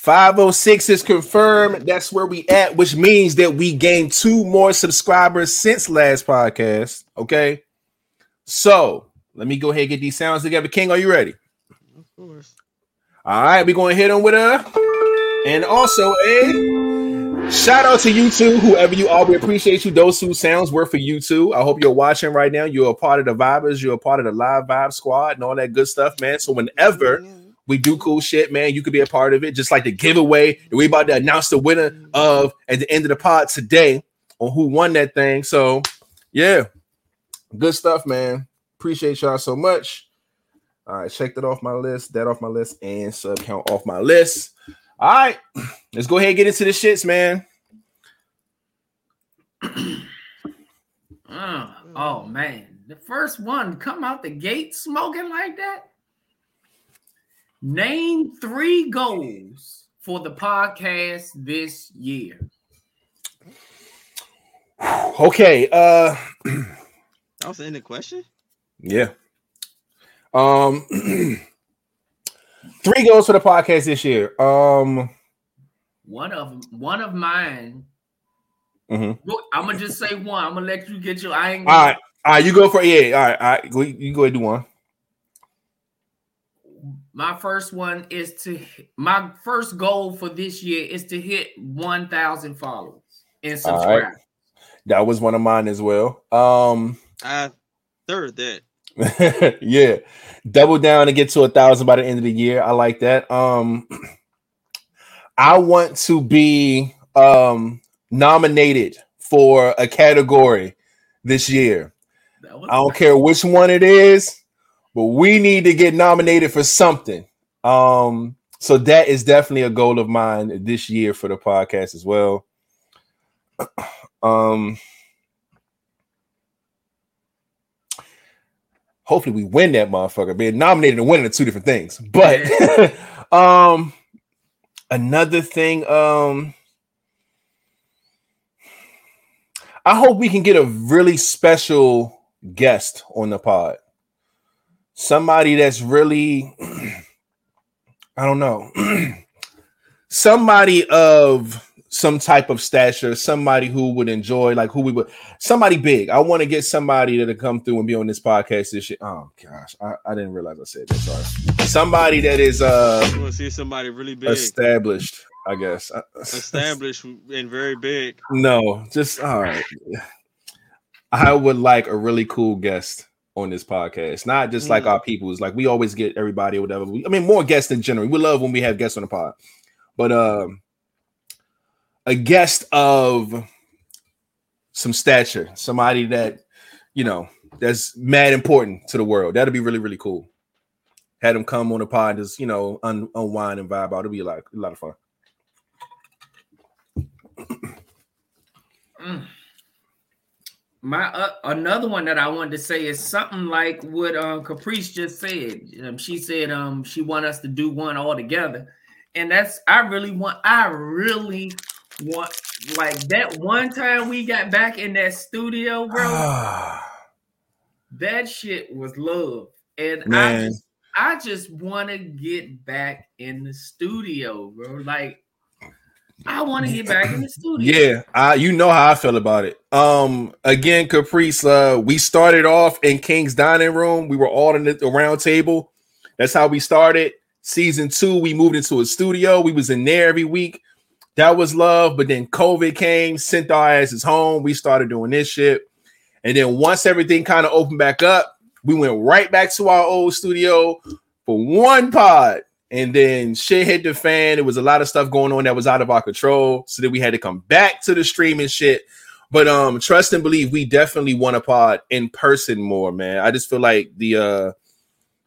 506 is confirmed. That's where we at, which means that we gained two more subscribers since last podcast. Okay. So let me go ahead and get these sounds together. King, are you ready? Of course. All right, we're gonna hit them with a and also a shout out to you two, whoever you are. We appreciate you. Those two sounds were for you too. I hope you're watching right now. You're a part of the vibers, you're a part of the live vibe squad and all that good stuff, man. So whenever we do cool shit, man, you could be a part of it. Just like the giveaway we about to announce the winner of at the end of the pod today on who won that thing. So yeah, good stuff, man. Appreciate y'all so much. All right, check that off my list, that off my list, and sub count off my list. All right, let's go ahead and get into the shits, man. Uh, oh man, the first one come out the gate smoking like that. Name three goals for the podcast this year. Okay, uh, That was the end of the question. yeah. Um, three goals for the podcast this year. Um, One of one of mine. Mm-hmm. I'm gonna just say one. I'm gonna let you get your. I ain't. all right, all right, you go for yeah. All right, all right, go, you go ahead and do one. My first one is to my first goal for this year is to hit 1,000 followers and All right. subscribe. That was one of mine as well. Um, I third that. yeah, double down and get to a thousand by the end of the year. I like that. Um, I want to be um nominated for a category this year. I don't care which one it is, but we need to get nominated for something. Um, so that is definitely a goal of mine this year for the podcast as well. Um, hopefully we win that motherfucker. Being nominated and winning are two different things. But um, another thing, um. I hope we can get a really special guest on the pod. Somebody that's really, I don't know, somebody of some type of stature, somebody who would enjoy, like who we would, somebody big. I want to get somebody that'll come through and be on this podcast. This shit. Oh gosh, I, I didn't realize I said that. Sorry. Somebody that is uh You want to see somebody really big, established, I guess. established, and very big. No, just all right. I would like a really cool guest on this podcast, not just like Mm. our people. It's like we always get everybody or whatever. We- I mean, more guests in general. We love when we have guests on the pod, but um, a guest of some stature, somebody that you know that's mad important to the world. That'd be really really cool. Had them come on the pod, just you know, un- unwind and vibe out. It'd be like a lot of fun. Mm. My uh, another one that I wanted to say is something like what um Caprice just said. Um, she said um she want us to do one all together, and that's I really want I really want like that one time we got back in that studio, bro. that shit was love, and I just, I just want to get back in the studio, bro. Like I want to get back in the studio. Yeah, I you know how I feel about it. Um, again, Caprice, uh, we started off in King's dining room. We were all in the, the round table. That's how we started. Season two, we moved into a studio. We was in there every week. That was love. But then COVID came, sent our asses home. We started doing this shit. And then once everything kind of opened back up, we went right back to our old studio for one pod. And then shit hit the fan. There was a lot of stuff going on that was out of our control. So then we had to come back to the streaming shit. But um, trust and believe, we definitely want a pod in person more, man. I just feel like the uh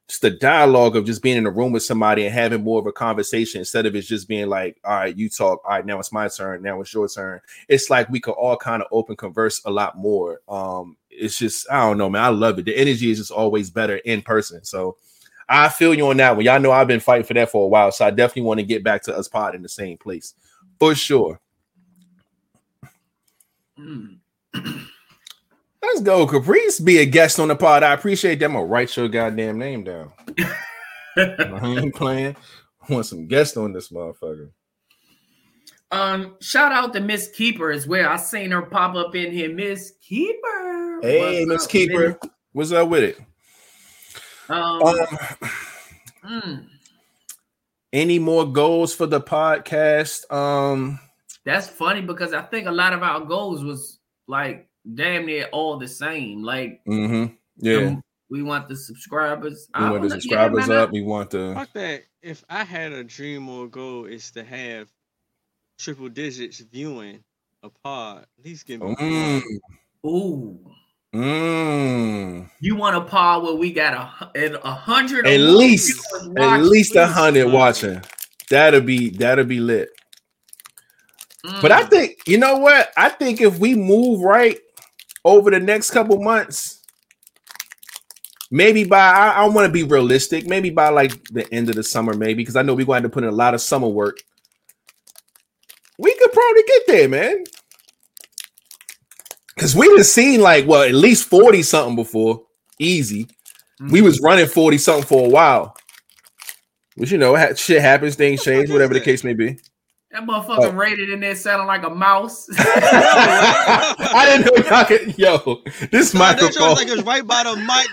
just the dialogue of just being in a room with somebody and having more of a conversation instead of it just being like, all right, you talk, all right, now it's my turn, now it's your turn. It's like we could all kind of open converse a lot more. Um, it's just, I don't know, man. I love it. The energy is just always better in person. So I feel you on that one. Y'all know I've been fighting for that for a while. So I definitely want to get back to us pod in the same place for sure. Mm. Let's go, Caprice. Be a guest on the pod. I appreciate that. I'm gonna write your goddamn name down. I ain't playing. I want some guests on this motherfucker. Um, shout out to Miss Keeper as well. I seen her pop up in here, Miss Keeper. Hey, Miss Keeper, what's up with it? Um, Um, mm, any more goals for the podcast? Um, that's funny because I think a lot of our goals was like damn near all the same. Like, mm-hmm. yeah, we want the subscribers. we I want the wanna- yeah, subscribers up. We want the Fuck that. If I had a dream or goal, is to have triple digits viewing a pod. At least give me. mm, Ooh, mm. you want a pod where we got a a hundred, at least at least a hundred watching. That'll be that'll be lit. But I Mm. think you know what? I think if we move right over the next couple months, maybe by I, I want to be realistic. Maybe by like the end of the summer, maybe because I know we're going to put in a lot of summer work. We could probably get there, man. Because we done seen like well at least forty something before, easy. We Mm-hmm. was running forty something for a while. Which you know, ha- shit happens, things What the fuck change, whatever the case may be. That motherfucker Oh. rated in there sounding like a mouse. I didn't know y'all could. Yo, this Nah, that microphone. like it's right by the mic.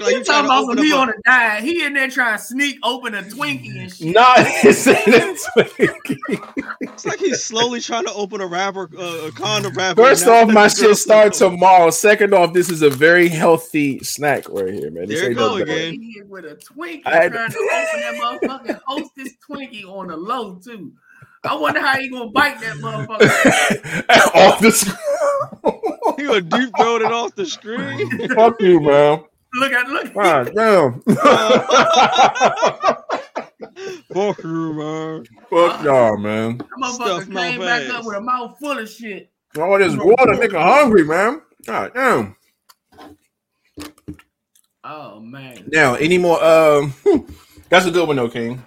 like You you talking about open some he on a, a diet. He in there trying to sneak open a Twinkie and shit. Nah, it's It's like he's slowly trying to open a wrapper, uh, a condom wrapper. First off, my let shit starts know. tomorrow. Second off, this is a very healthy snack right here, man. This There ain't you go again. He here with a Twinkie I had- trying to open that motherfucking hostess Twinkie on the low too. I wonder how he gonna bite that motherfucker. off the screen. He gonna deep throat it off the screen. Fuck you, man. look at look. God damn. Fuck you, man. Fuck y'all, man. That motherfucker Stuff came back ass. up with a mouth full of shit. All this water, nigga, hungry, man. God damn. Oh man. Now, any more? Um, that's a good one, though, King.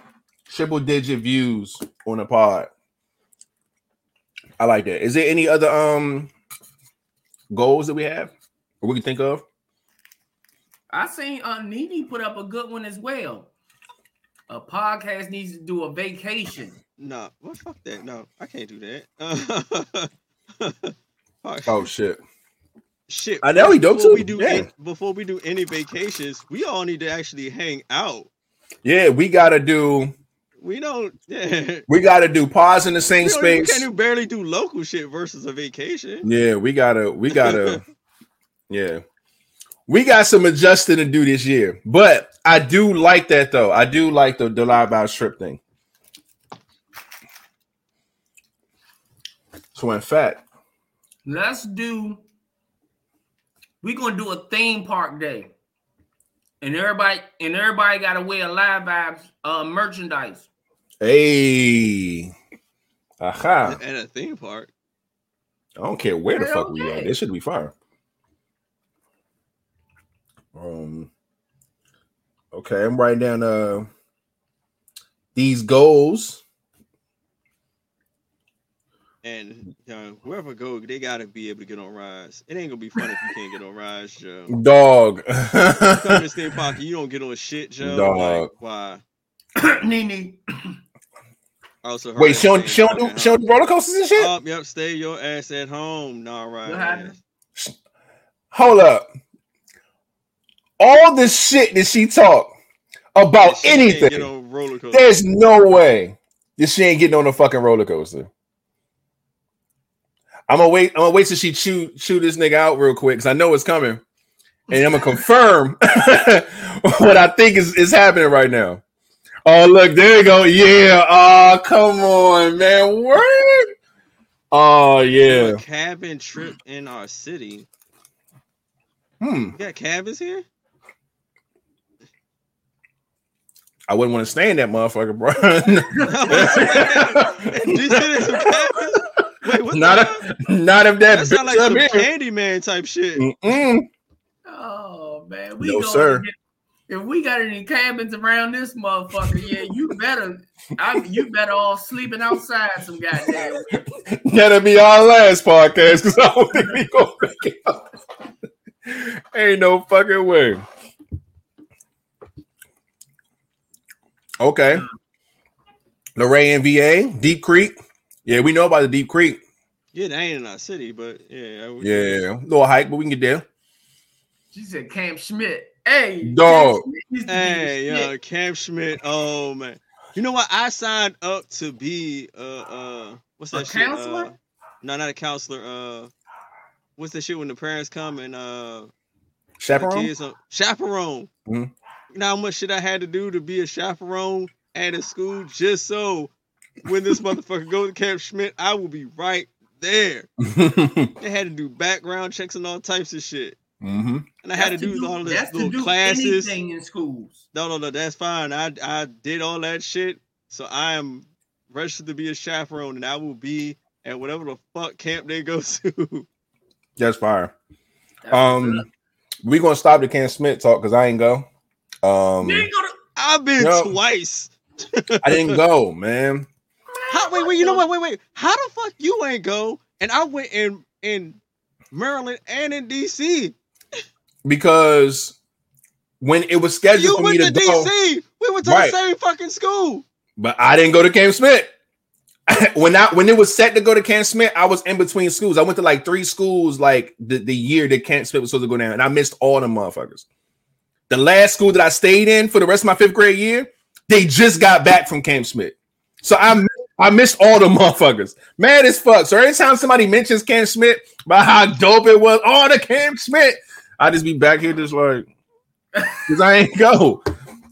Triple digit views on the pod. I like that. Is there any other um goals that we have or we can think of? I seen uh Nene put up a good one as well. A podcast needs to do a vacation. Nah, what fuck that? No, I can't do that. Oh shit! Shit. I know he dope before too, We do yeah. any- before we do any vacations, we all need to actually hang out. Yeah, we gotta do. We don't. Yeah. We gotta do pause in the same We, don't, space. can't even barely do local shit versus a vacation. Yeah, we gotta. We gotta. yeah, we got some adjusting to do this year, but I do like that though. I do like the the live out strip thing. So in fact, Let's do. We're gonna do a theme park day, and everybody and everybody got to wear live vibes uh, merchandise. Hey, aha, At a theme park. I don't care where the Yeah, fuck we at. This should be fire. Um. Okay, I'm writing down uh these goals. And uh, whoever go, they gotta be able to get on rise. It ain't gonna be fun if you can't get on rise, Joe. Dog. Come to this thing pocket, you don't get on shit, Joe. Dog. Like, why? Nene. Oh, I also heard Wait, that she don't, she don't fucking do she don't do roller coasters and shit? home. Oh, yep, stay your ass at home. Nah, right. What happened? Hold up. All the shit that she talk about She can't Get anything, on roller coaster. there's no way that she ain't getting on a fucking roller coaster. I'm gonna wait. I'm gonna wait till she chew chew this nigga out real quick because I know it's coming, and I'm gonna confirm what I think is, is happening right now. Oh look, there you go. Yeah. Oh come on, man. What? Oh yeah. A cabin trip in our city. Hmm. You got cabins here? I wouldn't want to stay in that motherfucker, bro. Did you say there's some? Wait, what not, the if, not if that, That sound like some up. Candyman type shit. Mm-mm. Oh man, we No, gonna sir. get- if we got any cabins around this motherfucker, yeah, you better, I, you better all sleeping outside some goddamn. That'll be our last podcast because I don't think we gonna make it out. Ain't no fucking way. Okay. Lorraine VA, Deep Creek. Yeah, we know about the Deep Creek. Yeah, that ain't in our city, but yeah. I would- Yeah, little hike, but we can get there. She said Camp Schmidt. Hey, Dog. Camp Schmidt used to be the Hey, shit. yo, Camp Schmidt. Oh man. You know what? I signed up to be uh uh what's A that shit? counselor? Uh, no, not a counselor. Uh what's that shit when the parents come and uh Chaperone? kids uh, chaperone. Mhm. You know how much shit I had to do to be a chaperone at a school just so when this motherfucker goes to Camp Schmidt, I will be right there. They had to do background checks and all types of shit. Hmm And I had to That's do, all this that's to little do classes. anything in schools. No, no, no, that's fine. I I did all that shit. So I am registered to be a chaperone and I will be at whatever the fuck camp they go to. That's fire. That's Um, we gonna stop the Camp Schmidt talk because I ain't go. Um, ain't gonna. I've been No. twice. I didn't go, man. How, wait, wait, you know what? Wait, wait. How the fuck you ain't go? And I went in in Maryland and in DC. Because when it was scheduled You for me to to go, DC. We went to Right. the same fucking school. but I didn't go to Camp Schmidt. when I when it was set to go to Camp Schmidt, I was in between schools. I went to like three schools like the, the year that Camp Schmidt was supposed to go down, and I missed all the motherfuckers. The last school that I stayed in for the rest of my fifth grade year, they just got back from Camp Schmidt. So I I missed all the motherfuckers. Mad as fuck. So every time somebody mentions Camp Schmidt about how dope it was, oh the Camp Schmidt, I just be back here just like because I ain't go.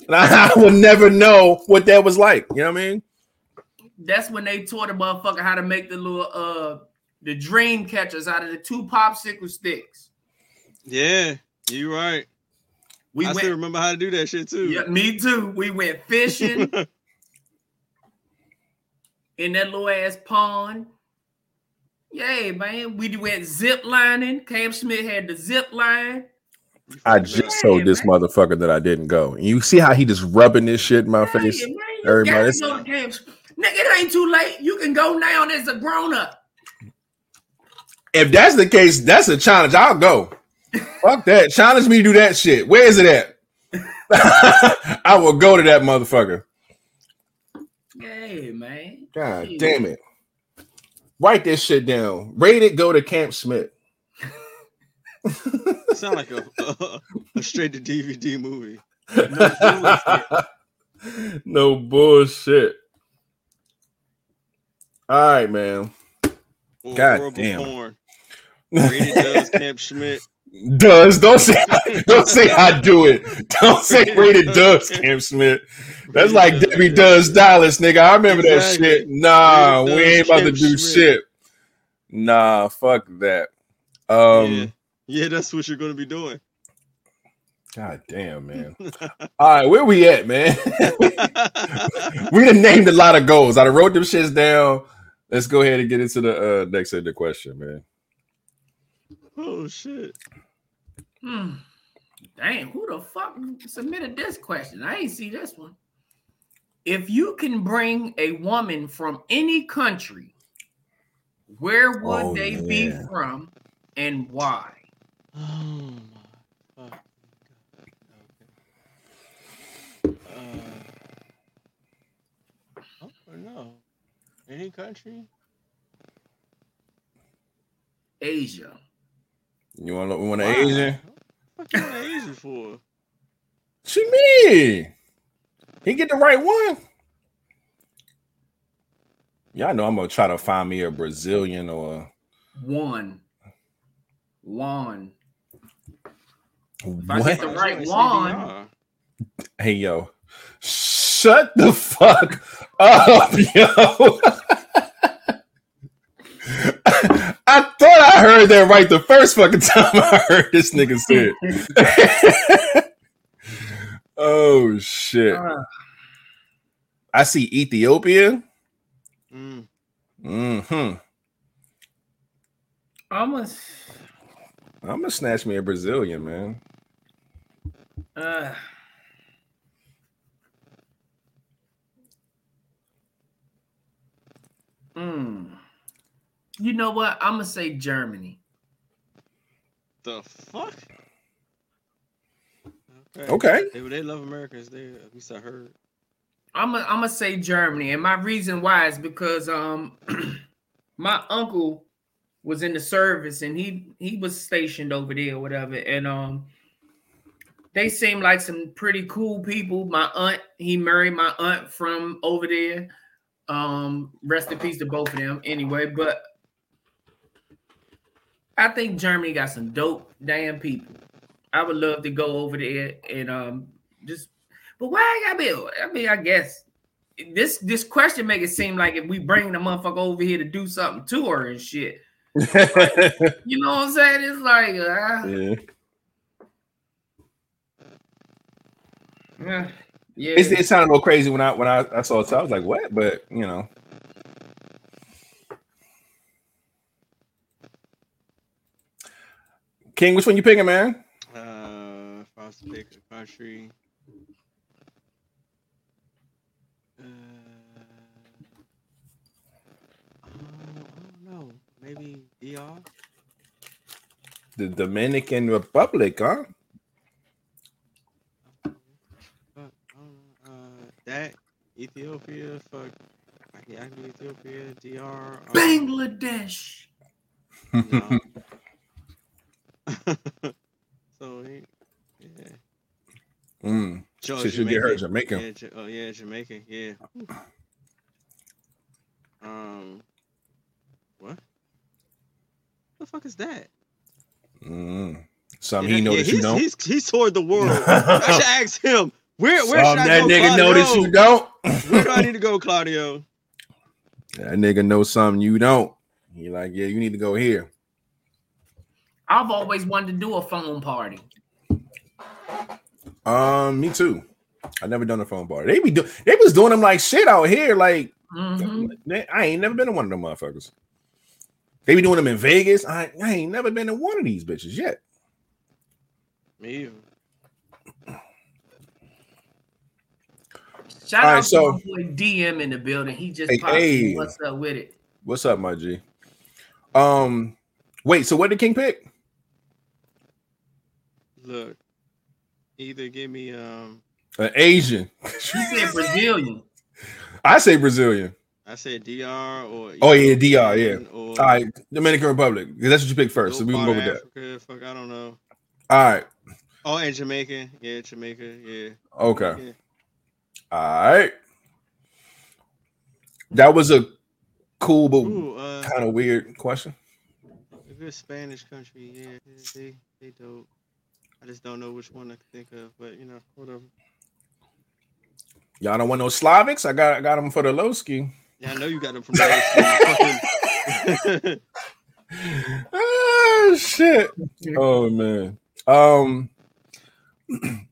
And I, I would never know what that was like. You know what I mean? That's when they taught a motherfucker how to make the little uh the dream catchers out of the two popsicle sticks. Yeah, you right. We I went. still remember how to do that shit too. Yeah, me too. We went fishing in that little ass pond. Yay, man. We went zip lining. Camp Schmidt had the zip line. I just Yeah, told this man. motherfucker that I didn't go. And you see how he just rubbing this shit in my Hey, face? man, Everybody- go Nigga, it ain't too late. You can go now as a grown up. If that's the case, that's a challenge. I'll go. Fuck that. Challenge me to do that shit. Where is it at? I will go to that motherfucker. Hey, man. God Shit. damn it. Write this shit down. Rated go to Camp Schmidt. Sound like a, a, a straight to DVD movie. no bullshit. All right, man. Or God horrible damn. porn. Rated does Camp Schmidt. Does don't say don't say I do it. Don't say rated does Camp Schmidt. That's like Debbie does Dallas, nigga. I remember that shit. Nah, we ain't about to do shit. Nah, fuck that. Um yeah. yeah, that's what you're gonna be doing. God damn, man. All right, where we at, man? we done named a lot of goals. I done wrote them shits down. Let's go ahead and get into the uh, next of the question, man. Oh shit. Hmm. Damn, who the fuck submitted this question? I ain't see this one. If you can bring a woman from any country, where would Oh, they be from and why? Oh my fucking god. Okay. Uh, I don't know. Any country? Asia. You want to want an Why? Asian? What the fuck you want Asian for? She me. He get the right one. Y'all know I'm gonna try to find me a Brazilian or One. One. If I what? get the right you one. Hey yo, shut the fuck up, yo. I thought I heard that right the first fucking time I heard this nigga say it. oh shit. Uh, I see Ethiopia. Mm. hmm I'm a, I'm gonna snatch me a Brazilian, man. uh, mm. You know what? I'm gonna say Germany. The fuck? Okay. Okay. They, they love Americans. They at least I heard. I'm gonna I'm gonna say Germany, and my reason why is because um my uncle was in the service and he he was stationed over there or whatever, and um they seem like some pretty cool people. My aunt he married my aunt from over there. Um, rest in peace to both of them. Anyway, but I think Germany got some dope damn people. I would love to go over there and um just but why I gotta be? I mean, I guess this this question make it seem like if we bring the motherfucker over here to do something to her and shit. You know what I'm saying? It's like, uh, yeah. yeah, yeah. It's, it sounded a little crazy when I when I, I saw it. So I was like, what? But you know. King, which one you picking, man? Uh, if I was to pick a country, uh, I don't know. Maybe DR. The Dominican Republic, huh? Fuck, I don't know. Uh, that Ethiopia. Fuck. I can, I can Ethiopia, DR. um, Bangladesh. no. so he- yeah. Mm. Jo- She should get her Jamaican. Yeah, Ja- oh yeah, Jamaican. Yeah. Um. What? The fuck is that? Mm. Something Yeah, he know yeah, that you he's, don't. He's, he's toured the world. I should ask him. Where where Something should I that go, nigga know that Claudio? you don't. Where do I need to go, Claudio? That nigga know something you don't. He like, yeah, you need to go here. I've always wanted to do a phone party. Um, me too. I never done a phone party. They be do- they was doing them like shit out here. Like Mhm. I ain't never been to one of them motherfuckers. They be doing them in Vegas. I, I ain't never been to one of these bitches yet. Me either. Shout All out right, so- to my boy DM in the building. He just Hey, popped. in. hey. What's up with it? What's up, my G? Um, wait. So what did King pick? Look, either give me um. An Asian. He said Brazilian. I say Brazilian. I said DR or Oh, yeah, DR, yeah. Or All right, Dominican Republic. That's what you pick first. So we can go with of that. Africa, Fuck, I don't know. All right. Oh, and Jamaica. Yeah, Jamaica. Yeah. Okay. Yeah. All right. That was a cool but uh, kind of weird question. a good Spanish country. Yeah, they they dope. I just don't know which one I can think of, but you know, whatever. Y'all don't want no Slavics? I got I got them for the low ski. Yeah, I know you got them from the fucking. oh shit. Oh man. Um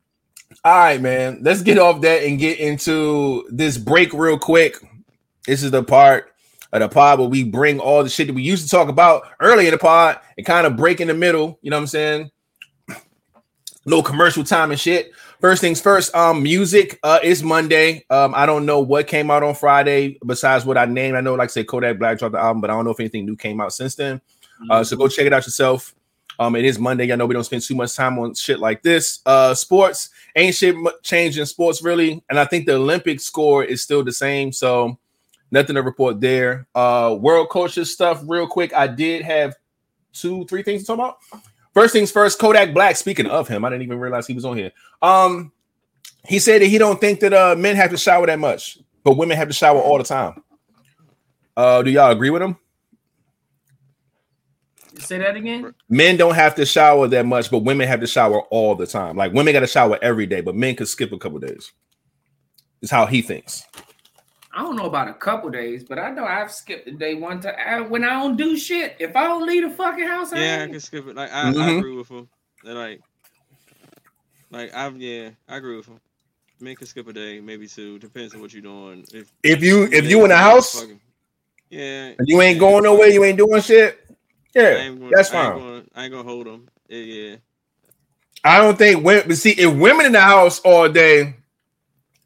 all right, man. Let's get off that and get into this break real quick. This is the part of the pod where we bring all the shit that we used to talk about early in the pod and kind of break in the middle. You know what I'm saying? No commercial time and shit. First things first, um, music uh is Monday. Um, I don't know what came out on Friday besides what I named. I know, like I say, Kodak Black dropped the album, but I don't know if anything new came out since then. Uh, so go check it out yourself. Um, it is Monday. I know we don't spend too much time on shit like this. Uh, sports ain't shit in sports really, and I think the Olympic score is still the same. So nothing to report there. Uh, world culture stuff, real quick. I did have two, three things to talk about. First things first, Kodak Black. Speaking of him, I didn't even realize he was on here. Um, he said that he don't think that uh men have to shower that much, but women have to shower all the time. Uh, do y'all agree with him? Say that again. Men don't have to shower that much, but women have to shower all the time. Like women got to shower every day, but men could skip a couple days. Is how he thinks. I don't know about a couple days, but I know I've skipped a day one time I, when I don't do shit. If I don't leave the fucking house, I Yeah, I ain't- can skip it. Like I, I Mhm. agree with him. That like, like I've yeah, I agree with him. Men can skip a day, maybe two, depends on what you're doing. If If you if you in the house fucking- yeah, you ain't going nowhere, you ain't doing shit. Yeah, gonna, that's I ain't fine. gonna, I ain't gonna hold them. Yeah, yeah. I don't think women. But see, if women in the house all day,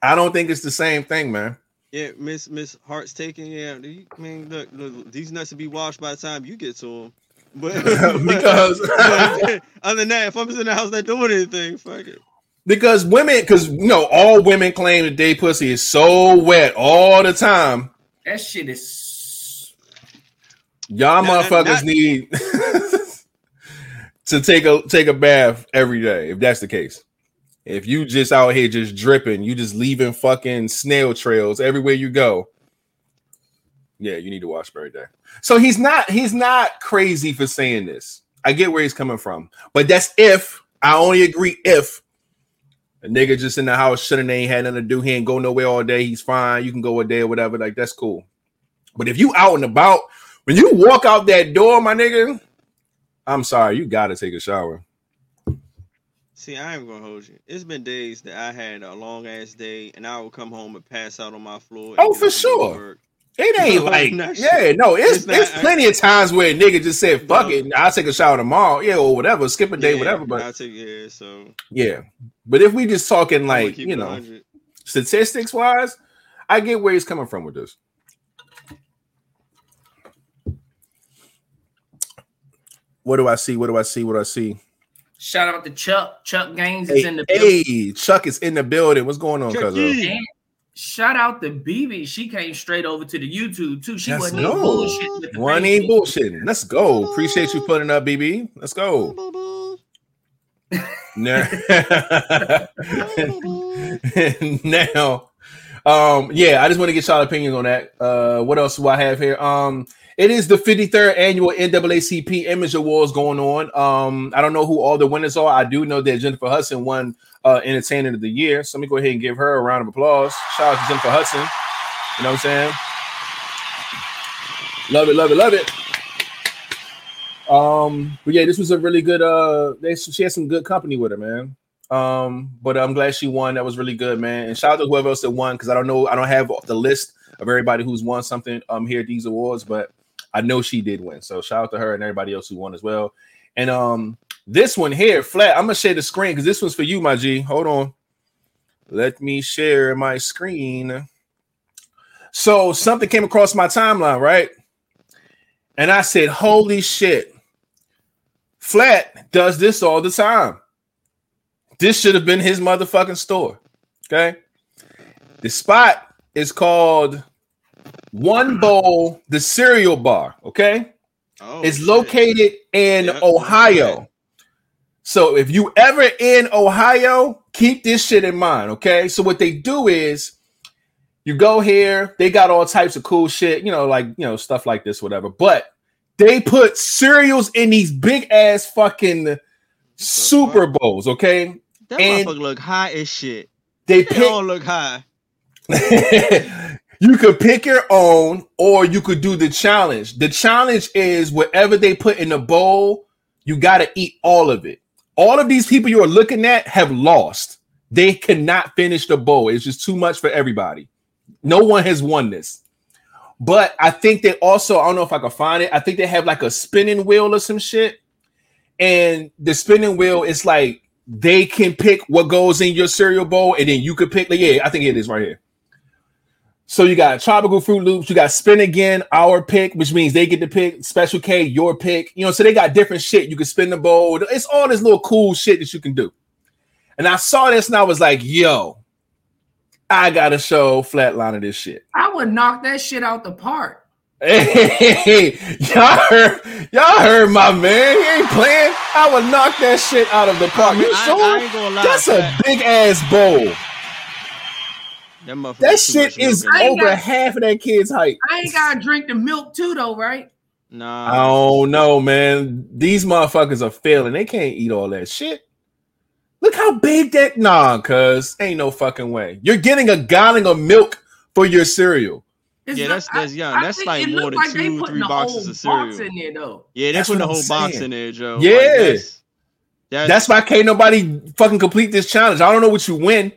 I don't think it's the same thing, man. Yeah, Miss Miss Heart's taking. Yeah, do you- I mean, look, look, these nuts will be washed by the time you get to them. But Because- but other than that, if I'm just in the house not doing anything, fuck it. Because women, because you know, all women claim that they pussy is so wet all the time. that shit is. Y'all Nah, nah, motherfuckers not- need to take a take a bath every day. If that's the case, if you just out here just dripping, you just leaving fucking snail trails everywhere you go. Yeah, you need to watch every day. So he's not he's not crazy for saying this. I get where he's coming from, but that's if I only agree if a nigga just in the house shouldn't ain't had nothing to do. He ain't go nowhere all day. He's fine. You can go a day or whatever. Like that's cool. But if you out and about, when you walk out that door, my nigga, I'm sorry, you gotta take a shower. See, I ain't gonna hold you. It's been days that I had a long ass day, and I would come home and pass out on my floor. Oh, for up and go to sure. It ain't No, like, yeah, no, it's It's not- it's plenty of times where a nigga just said, fuck No. it, I'll take a shower tomorrow, yeah, or whatever, skip a day, Yeah, whatever. But I'll take yeah. So yeah, but if we just talking like, you know, 100. statistics wise, I get where he's coming from with this. What do I see? What do I see? What do I see? Shout out to Chuck. Chuck Gaines is in the building. hey, Chuck is in the building. What's going on, Chucky. cuz? And shout out to BB. She came straight over to the YouTube too. She Let's wasn't even go. bullshit with the One ain't bullshitting. Let's go. Appreciate you putting up, BB. Let's go. Now, now, um, yeah, I just want to get y'all opinions on that. Uh, what else do I have here? Um, it is the 53rd annual NAACP Image Awards going on. Um, I don't know who all the winners are. I do know that Jennifer Hudson won uh Entertainer of the Year. So let me go ahead and give her a round of applause. Shout out to Jennifer Hudson. You know what I'm saying? Love it, love it, love it. Um, but yeah, this was a really good. Uh, they, she had some good company with her, man. Um, but I'm glad she won. That was really good, man. And shout out to whoever else that won because I don't know, I don't have the list of everybody who's won something um here at these awards, but I know she did win. So shout out to her and everybody else who won as well. And um, this one here, flat. I'm gonna share the screen because this one's for you, my G. Hold on. Let me share my screen. So something came across my timeline, right? And I said, "Holy shit!" Flat does this all the time. This should have been his motherfucking store. Okay. The spot is called One Bowl, the cereal bar. Okay. Oh, it's shit. located in Yeah, Ohio. So if you ever in Ohio, keep this shit in mind. Okay. So what they do is you go here, they got all types of cool shit, you know, like you know, stuff like this, whatever. But they put cereals in these big ass fucking Super Bowls, okay? That and- motherfucker look high as shit. They They pick don't look high. you could pick your own or you could do the challenge. The challenge is whatever they put in the bowl, you got to eat all of it. All of these people you are looking at have lost. They cannot finish the bowl. It's just too much for everybody. No one has won this. But I think they also, I don't know if I can find it. I think they have like a spinning wheel or some shit. And the spinning wheel is like they can pick what goes in your cereal bowl, and then you could pick. Like, yeah, I think it is right here. So you got tropical fruit loops, you got spin again, our pick, which means they get to pick special K, your pick. You know, so they got different shit. You can spin the bowl. It's all this little cool shit that you can do. And I saw this and I was like, yo, I gotta show flatline of this shit. I would knock that shit out the park. Hey, y'all heard, y'all heard my man. He ain't playing. I would knock that shit out of the park. You I- sure? I ain't gonna lie, That's a big ass bowl. That, That shit is in it. I ain't over got- half of that kid's height. I ain't gotta drink the milk too, though, right? Nah. I don't know, man. These motherfuckers are failing. They can't eat all that shit. Look how big that nah, cuz ain't no fucking way. You're getting a gallon of milk for your cereal. It's Yeah, not- that's- that's young. I That's think like more than like two, putting three boxes whole of box cereal. in there though. Yeah, they That's put the whole I'm box saying. in there, Joe. Yeah. that's, that's, That's why can't nobody fucking complete this challenge. I don't know what you win,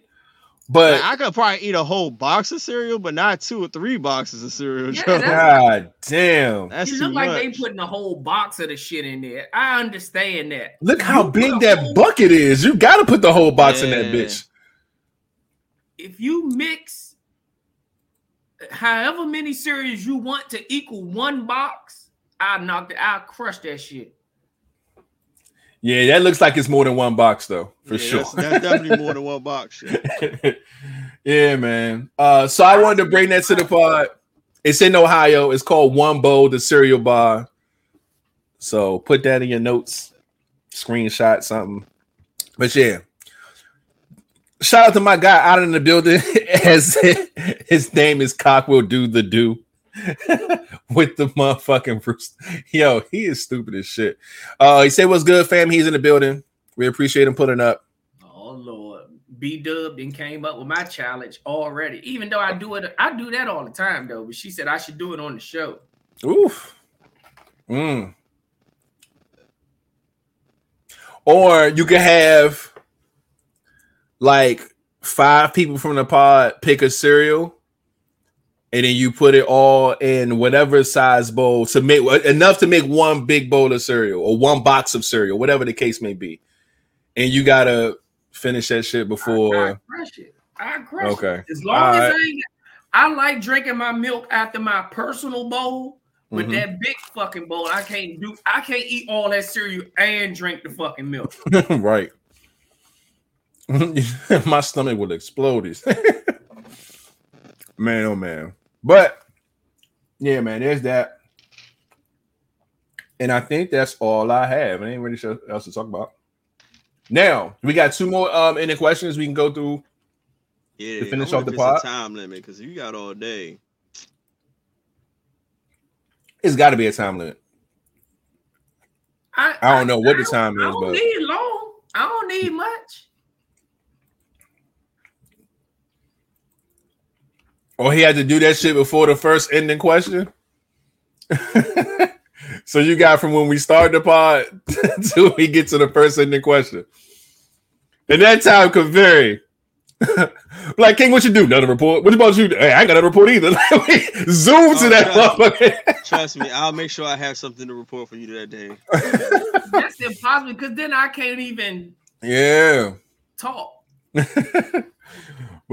but I could probably eat a whole box of cereal, but not two or three boxes of cereal, Yeah, Joe. god damn. That's it too look like much. they putting a whole box of the shit in there. I understand that. Look how You big that whole- bucket is. You gotta put the whole box in that bitch. If you mix however many cereals you want to equal one box, I knock it. I'll crush that shit. Yeah, that looks like it's more than one box though, for Yeah, sure. That's, that's definitely more than one box. Shit. yeah, man. Uh, so I wanted to bring that to the pod. It's in Ohio. It's called One Bowl, the cereal bar. So put that in your notes, screenshot something. But yeah, shout out to my guy out in the building. As his name is Cock will do the do with the motherfucking Bruce. Yo, he is stupid as shit. Uh, he said, "What's good, fam?" He's in the building. We appreciate him putting up. Oh Lord, B Dub then came up with my challenge already. Even though I do it, I do that all the time though. But she said I should do it on the show. Oof. Mm. Or you could have like five people from the pod pick a cereal, and then you put it all in whatever size bowl to make enough to make one big bowl of cereal or one box of cereal, whatever the case may be. And you gotta finish that shit before. I crush it. I crush it. Okay. As long All as right. I I like drinking my milk after my personal bowl. With Mhm. that big fucking bowl, I can't do. I can't eat all that cereal and drink the fucking milk. right. My stomach will explode. Man, oh man. But yeah, man, there's that. And I think that's all I have. I ain't really sure what else to talk about. Now we got two more um any questions we can go through. Yeah, To finish I off the if pod? time limit because you got all day. It's got to be a time limit. I, I don't know what the time I is, don't but- need long. I don't need much. Or he had to do that shit before the first ending question. so you got from when we start the pod till we get to the first ending question. And that time could vary. like King, what you do? Nothing report. What about you? Hey, I ain't got a report either. Zoom to Oh, that trust motherfucker. Trust me, I'll make sure I have something to report for you that day. That's impossible because then I can't even yeah. talk.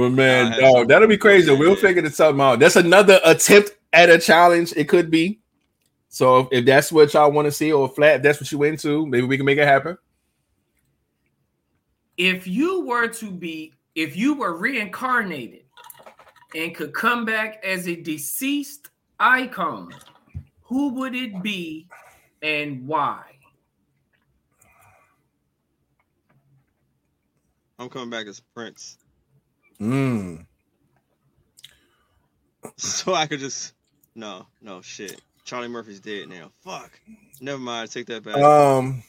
But man, I had dog, something that'll be crazy. that We'll day. figure this something out. That's another attempt at a challenge. It could be. So if, if that's what y'all want to see, or flat, if that's what you into, maybe we can make it happen. If you were to be, if you were reincarnated and could come back as a deceased icon, who would it be and why? I'm coming back as Prince, Mm. so I could just no, no shit. Charlie Murphy's dead now. Fuck. Never mind. Take that back. Um,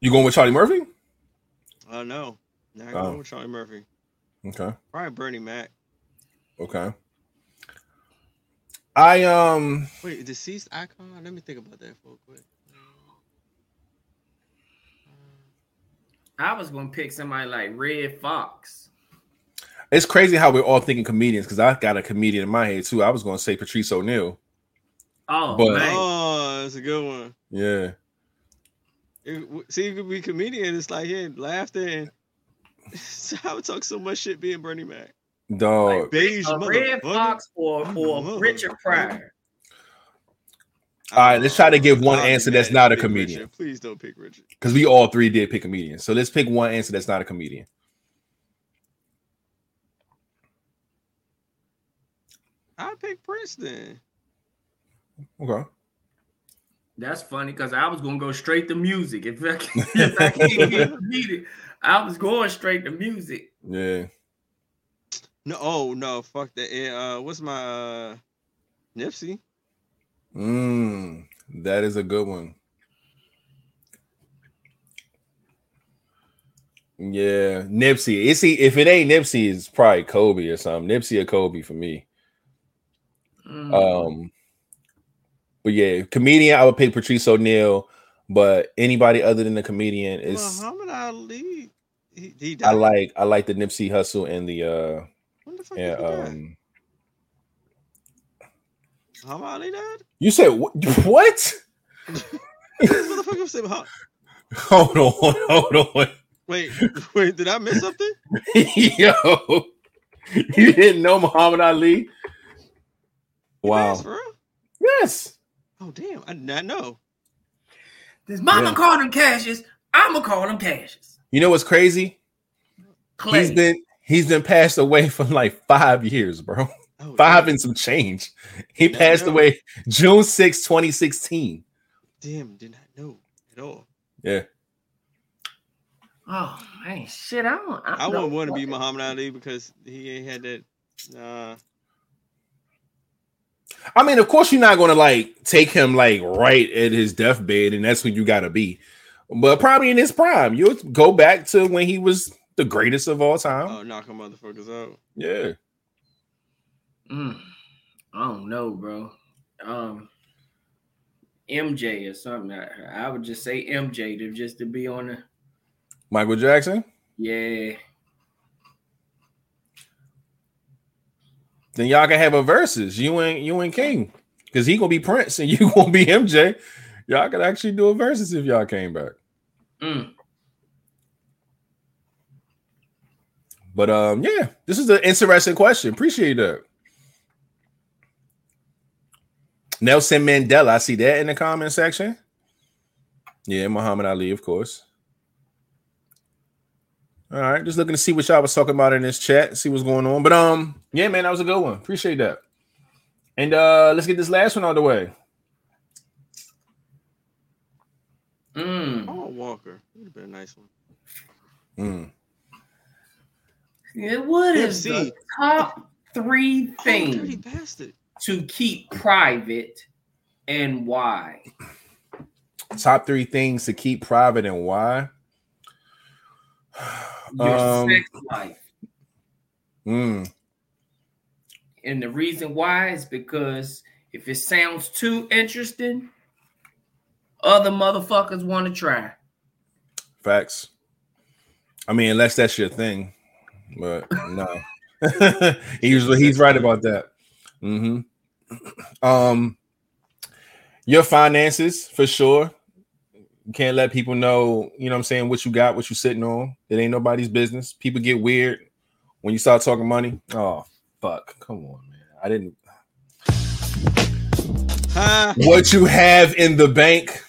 you going with Charlie Murphy? Uh, no, not Oh. going with Charlie Murphy. Okay, Probably Bernie Mac. okay. I um, Wait, deceased icon. Let me think about that for a quick. I was gonna pick somebody like Redd Foxx. It's crazy how we're all thinking comedians because I got a comedian in my head too. I was going to say Patrice O'Neal. Oh But- man, Oh, that's a good one. Yeah, It, w- see, you could be comedian. It's like yeah, laughter and I would talk so much shit being Bernie Mac. dog. Beige a red motherfucker. fox or or Richard Pryor. All right, let's try to give one I'll answer that's not a comedian. Richard. Please don't pick Richard. because we all three did pick comedians. So let's pick one answer that's not a comedian. I pick Princeton. Okay. That's funny because I was gonna go straight to music. If I, can, if I can't get comedian, I was going straight to music. Yeah. No, oh no, fuck that. Yeah, uh, what's my uh, Nipsey? Mm, that is a good one. Yeah, Nipsey. It's if it ain't Nipsey, it's probably Kobe or something. Nipsey or Kobe for me. Mm. Um, but yeah, comedian. I would pick Patrice O'Neal, but anybody other than the comedian is Muhammad Ali. He, he I like. I like the Nipsey Hussle and the uh the fuck yeah did um. Muhammad Ali died. You said wh- what? this motherfucker said, Muhammad- Hold on, hold on. Wait, wait, did I miss something? Yo, you didn't know Muhammad Ali? Wow. Yes. Yes. Oh damn, I did not know. This mama Yeah. called him Cassius. I'ma call him Cassius. You know what's crazy? Clay. He's been he's been passed away for like five years, bro. Oh, Five damn. and some change. He Didn't passed away June 6, 2016. Damn, did not know at all. Yeah. oh man, shit. I don't. I, I don't wouldn't want to be. Muhammad Ali because he ain't had that. Uh, I mean, of course, you're not gonna like take him like right at his deathbed, and that's when you gotta be. But probably in his prime, you'll go back to when he was the greatest of all time. oh, knocking motherfuckers out. Yeah. Mm, I don't know, bro. Um, MJ or something. I, I would just say MJ to just to be on the Michael Jackson. yeah. Then y'all can have a versus. You and you and King. Because he gonna be Prince and you gonna be MJ. Y'all could actually do a versus if y'all came back. Mm. But um, yeah, this is an interesting question. Appreciate that. Nelson Mandela, I see that in the comment section. Yeah, Muhammad Ali, of course. All right, just looking to see what y'all was talking about in this chat, see what's going on. But um, yeah, man, that was a good one. Appreciate that. And uh let's get this last one out of the way. Mm. Oh, Walker. Would have been a nice one. Mm. Yeah, what is MC. the top three Oh, dirty things bastard. to keep private and why? Top three things to keep private and why. Your Um, sex life. Mm. And the reason why is because if it sounds too interesting, other motherfuckers want to try. Facts. I mean, unless that's your thing, but no. he's he's right about that. Mm-hmm. Um, your finances for sure. You can't let people know. You know what I'm saying? What you got, what you're sitting on. It ain't nobody's business. People get weird when you start talking money. Oh fuck! Come on, man. I didn't. Ha! what you have in the bank,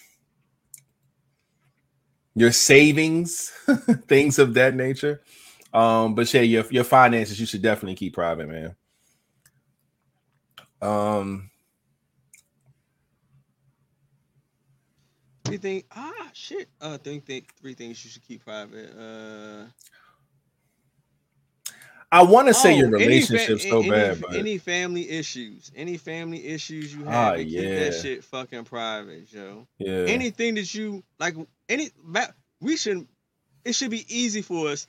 your savings, things of that nature. Um, but yeah, your your finances you should definitely keep private, man. Um, Three things. Ah, shit. Uh, think think three things you should keep private. Uh, I want to say oh, your any fa- relationship's so any, bad, but any family issues, any family issues you Ah, have, keep that shit fucking private, Joe. yeah, Anything that you like, any we should. It should be easy for us,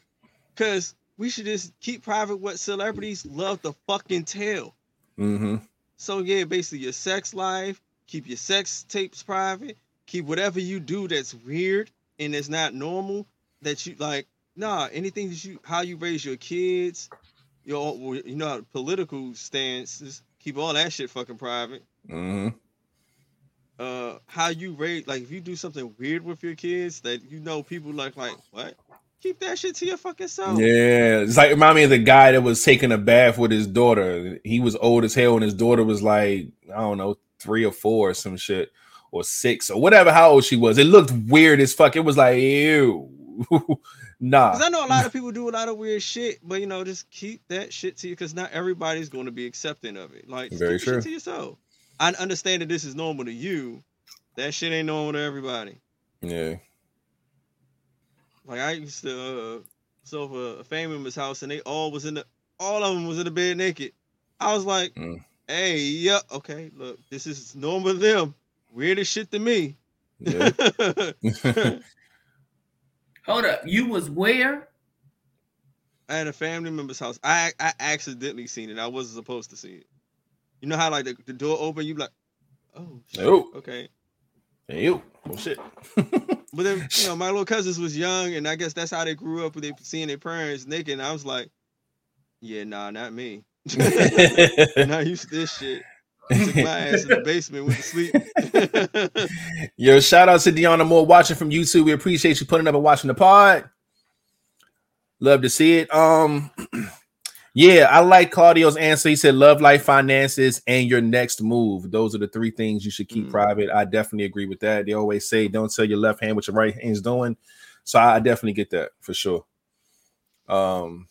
cause we should just keep private what celebrities love to fucking tell. mm-hmm. So yeah, basically your sex life, keep your sex tapes private, keep whatever you do that's weird and it's not normal that you like. Nah, anything that you how you raise your kids, you know, you know, political stances, keep all that shit fucking private. hmm Uh, how you raise like, if you do something weird with your kids that you know people like, like, what? Keep that shit to your fucking self. Yeah, it's like remind me of the guy that was taking a bath with his daughter. He was old as hell, and his daughter was like, I don't know, three or four or some shit, or six or whatever. How old she was? It looked weird as fuck. It was like, ew, nah. Because I know a lot of people do a lot of weird shit, but you know, just keep that shit to you because not everybody's going to be accepting of it. Like, Very keep true. to yourself. I understand that this is normal to you. That shit ain't normal to everybody. Yeah, Like I used to uh, so for a family member's house, and they all was in the, all of them was in the bed naked. I was like, Mm. hey, yeah, okay, look, this is normal to them. Weird as shit to me. yeah. Hold up, you was where? I had a family member's house. I I accidentally seen it. I wasn't supposed to see it. You know how like the, the door open, you like, oh, shit, okay. ew, oh shit. But then you know my little cousins was young, and I guess that's how they grew up with they seeing their parents naked. And I was like, yeah, nah, not me. not used to this shit. Took my ass in the basement, went to sleep. Yo, shout out to Deanna Moore watching from YouTube. We appreciate you putting up and watching the pod. Love to see it. Um, yeah, I like Claudio's answer. He said, "Love, life, finances, and your next move. Those are the three things you should keep Mm. private." I definitely agree with that. They always say, "Don't tell your left hand what your right hand's doing." So I definitely get that for sure. Um,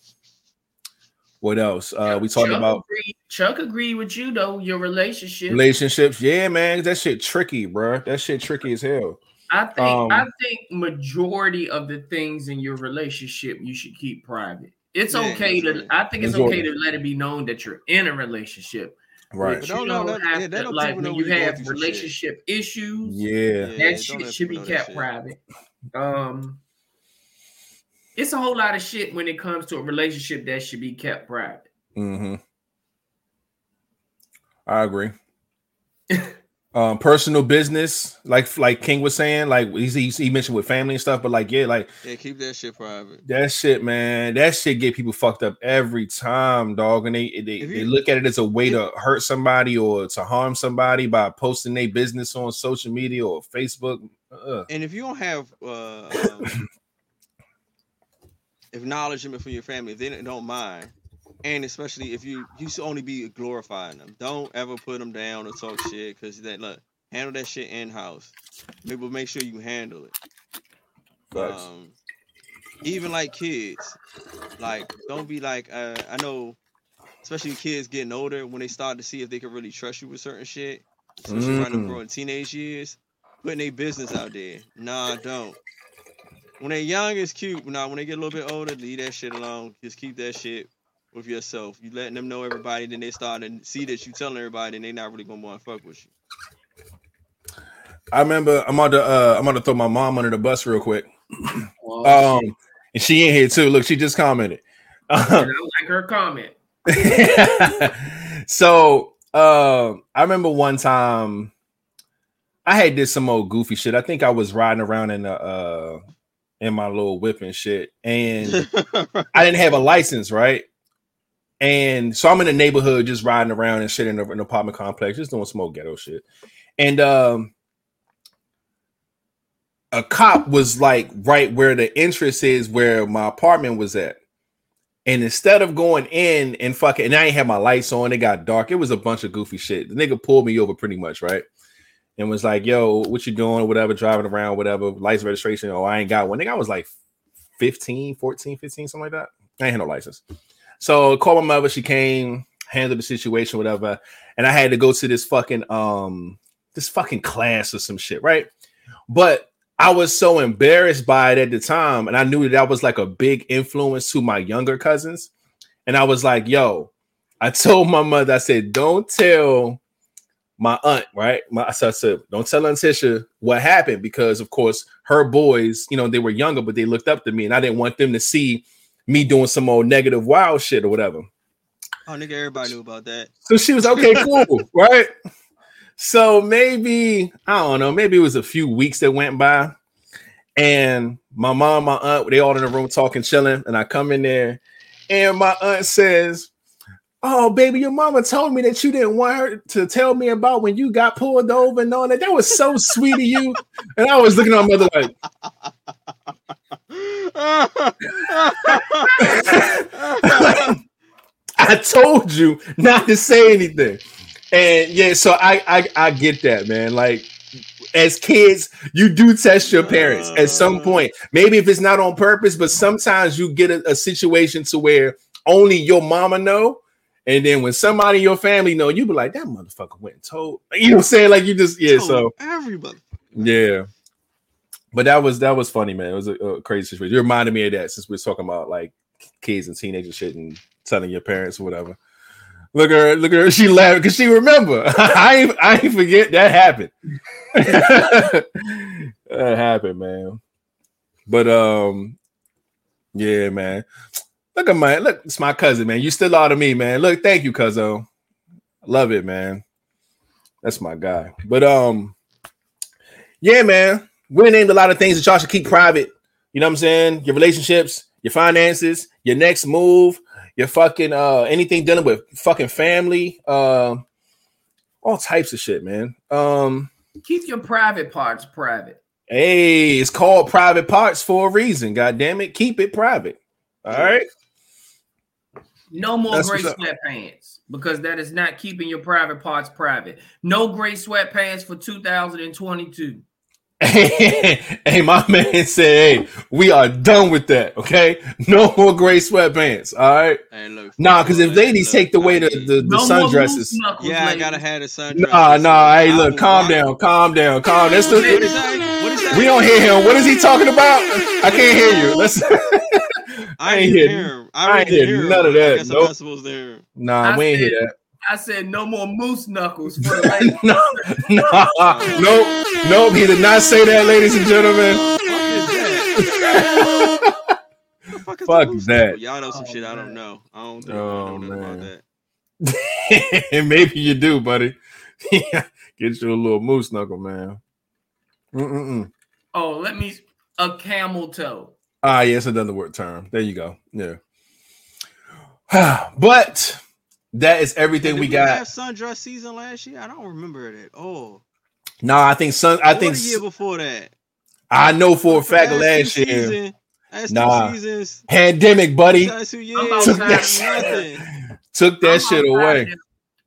what else? Uh, we talked about agreed- Chuck agreed with you though. Your relationship. relationships. Yeah, man, that shit tricky, bro. That shit tricky as hell. I think Um, I think majority of the things in your relationship you should keep private. It's Yeah, okay to majority. I think it's Majority. okay to let it be known that you're in a relationship. Right. But Don't you don't that- have yeah, that to, don't like know when when you have through some shit. relationship issues, Yeah. Yeah, that don't shit should be kept private. Um it's a whole lot of shit when it comes to a relationship that should be kept private. Mm-hmm. I agree. um, personal business, like like King was saying, like he, he he mentioned with family and stuff, but like yeah, like Yeah, keep that shit private. that shit, man, that shit get people fucked up every time, dog. And they they, If they look at it as a way to hurt somebody or to harm somebody by posting their business on social media or Facebook. Uh, And if you don't have uh, um, acknowledgement from your family, if they don't mind, and especially if you you should only be glorifying them, don't ever put them down or talk shit because that look handle that shit in house. Maybe make sure you handle it. Um, even like kids, like don't be like uh, I know, especially kids getting older when they start to see if they can really trust you with certain shit. Especially around them Mm. growing teenage years, putting their business out there. Nah, don't. When they're young, it's cute. Nah, when they get a little bit older, leave that shit alone. Just keep that shit with yourself. You letting them know everybody, then they start to see that you telling everybody, and they not really gonna want to fuck with you. I remember I'm on to uh, I'm gonna throw my mom under the bus real quick. Oh, Um, and she in here too. Look, she just commented. and I like her comment. so um I remember one time I had did some old goofy shit. I think I was riding around in the uh in my little whip and shit, and I didn't have a license, right? And so I'm in the neighborhood just riding around and shit in an apartment complex, just doing smoke ghetto shit. And um a cop was like right where the entrance is where my apartment was at. And instead of going in and fucking, and I ain't had my lights on, it got dark. It was a bunch of goofy shit. The nigga pulled me over pretty much, right? And was like, yo, what you doing? Whatever, driving around, whatever, license registration. Oh, I ain't got one. Nigga, I was like 15, 14, 15, something like that. I ain't had no license. So called my mother, she came, handled the situation, whatever. And I had to go to this fucking um this fucking class or some shit, right? But I was so embarrassed by it at the time, and I knew that that was like a big influence to my younger cousins. And I was like, yo, I told my mother, I said, don't tell my aunt, right? My so I said, don't tell Aunt Tisha what happened because, of course, her boys, you know, they were younger, but they looked up to me, and I didn't want them to see me doing some old negative wild shit or whatever. Oh, nigga, everybody knew about that. So she was okay, cool, right? So maybe I don't know, maybe it was a few weeks that went by, and my mom, my aunt, they all in the room talking, chilling, and I come in there, and my aunt says, "Oh, baby, your mama told me that you didn't want her to tell me about when you got pulled over and all that. That was so sweet of you." And I was looking at my mother like, I told you not to say anything. And yeah, so I I, I get that, man. Like as kids, you do test your parents at some uh. point. Maybe if it's not on purpose, but sometimes you get a, a situation to where only your mama know. And then when somebody in your family know, you be like, that motherfucker went and told. You know what I'm saying? Like you just yeah, so everybody. yeah. But that was that was funny, man. It was a, a crazy situation. You reminded me of that since we are talking about like kids and teenagers shit and telling your parents or whatever. Look at her, look at her. She laughed because she remember. I ain't, I ain't forget that happened. that happened, man. But um, yeah, man. Look at my look. It's my cousin, man. You still are to me, man. Look, thank you, cousin. Love it, man. That's my guy. But um, yeah, man. We named a lot of things that y'all should keep private. You know what I'm saying? Your relationships, your finances, your next move, your fucking uh anything dealing with fucking family, uh, all types of shit, man. Um, Keep your private parts private. hey, it's called private parts for a reason. God damn it, keep it private. All right. No more That's gray sweatpants because that is not keeping your private parts private. No gray sweatpants for 2022. hey, my man said, "Hey, we are done with that. Okay, no more gray sweatpants. All right, Hey, look. nah, because if ladies look, take away the I- the, the no more sundresses, moose knuckles, Yeah, I gotta have the sundress. nah, nah. Hey, look, calm down, calm down, calm. That's What did he the, say? What did he say? we don't hear him. What is he talking about? I can't hear you. Let's. I ain't ain't hear- hear him. I I ain't hear hear none of I that. guess I'm Nope. not supposed to hear him. Nah, I we ain't hear that. I said no more moose knuckles for the ladies. no, no, nope, nope. He did not say that, ladies and gentlemen. Fuck is that? Fuck is Fuck that. Y'all know some Oh, shit I don't know. I don't think Oh, I don't know about that. and maybe you do, buddy. Get you a little moose knuckle, man. Mm-mm-mm. Oh, let me a camel toe. Ah, yes, another word term. There you go. Yeah. but that is everything Did we have got. sundress season last year? I don't remember it at all. No, I think sun. I Or think the year before that. I know for a fact Last last year. season- last Nah. two seasons. Pandemic, buddy. two years. Took that shit. Took that I'm shit away. of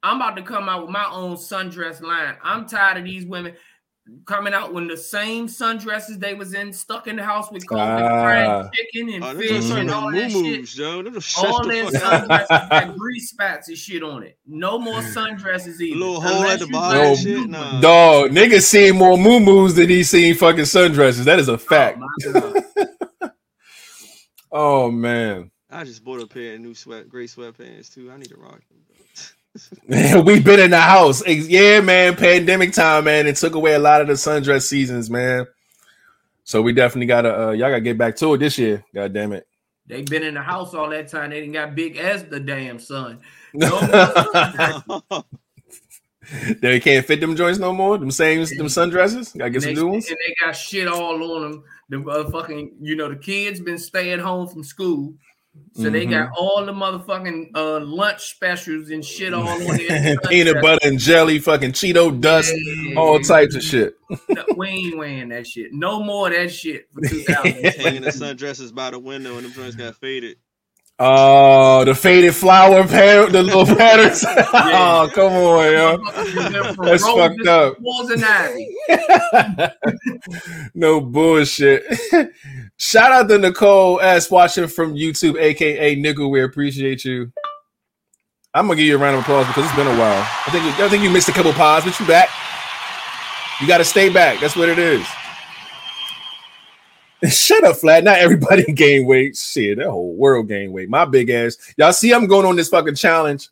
I'm about to come out with my own sundress line. I'm tired of these women coming out with the same sundresses they was in, stuck in the house with COVID, Ah. fried chicken and Oh, fish and all that shit. moo-moos, Joe. Them just shut All the their sundresses got grease spots and shit on it. No more sundresses either. little hole Unless at the you bottom got and a shit, new nah. Dog, niggas seen more moo than he seen fucking sundresses. That is a fact. Oh. Oh man. I just bought a pair of new sweat, gray sweatpants too. I need to rock them. We've been in the house. Yeah, man. Pandemic time, man. It took away a lot of the sundress seasons, man. So we definitely gotta uh y'all gotta get back to it this year. God damn it. They been in the house all that time. They didn't got big as the damn sun. No they can't fit them joints no more. Them same them sundresses. Gotta get some new ones. and they got shit all on them. The uh, fucking, you know, the kids been staying home from school, so they got Mm-hmm. all the motherfucking uh, lunch specials and shit all on there. Peanut butter and jelly, fucking Cheeto dust, Yeah. all types of shit. No, we ain't wearing that shit. No more of that shit for Hanging 2020. the sundresses by the window and them joints got faded. Oh, the faded flower pair, the little patterns. oh, come on, yo. That's fucked up. Walls and ivy. no bullshit. Shout out to Nicole S watching from YouTube, aka Nickel. We appreciate you. I'm gonna give you a round of applause because it's been a while. I think I think you missed a couple pods, but you back. You got to stay back. That's what it is. Shut up, flat. Not everybody gain weight. Shit, that whole world gain weight. My big ass. Y'all see, I'm going on this fucking challenge.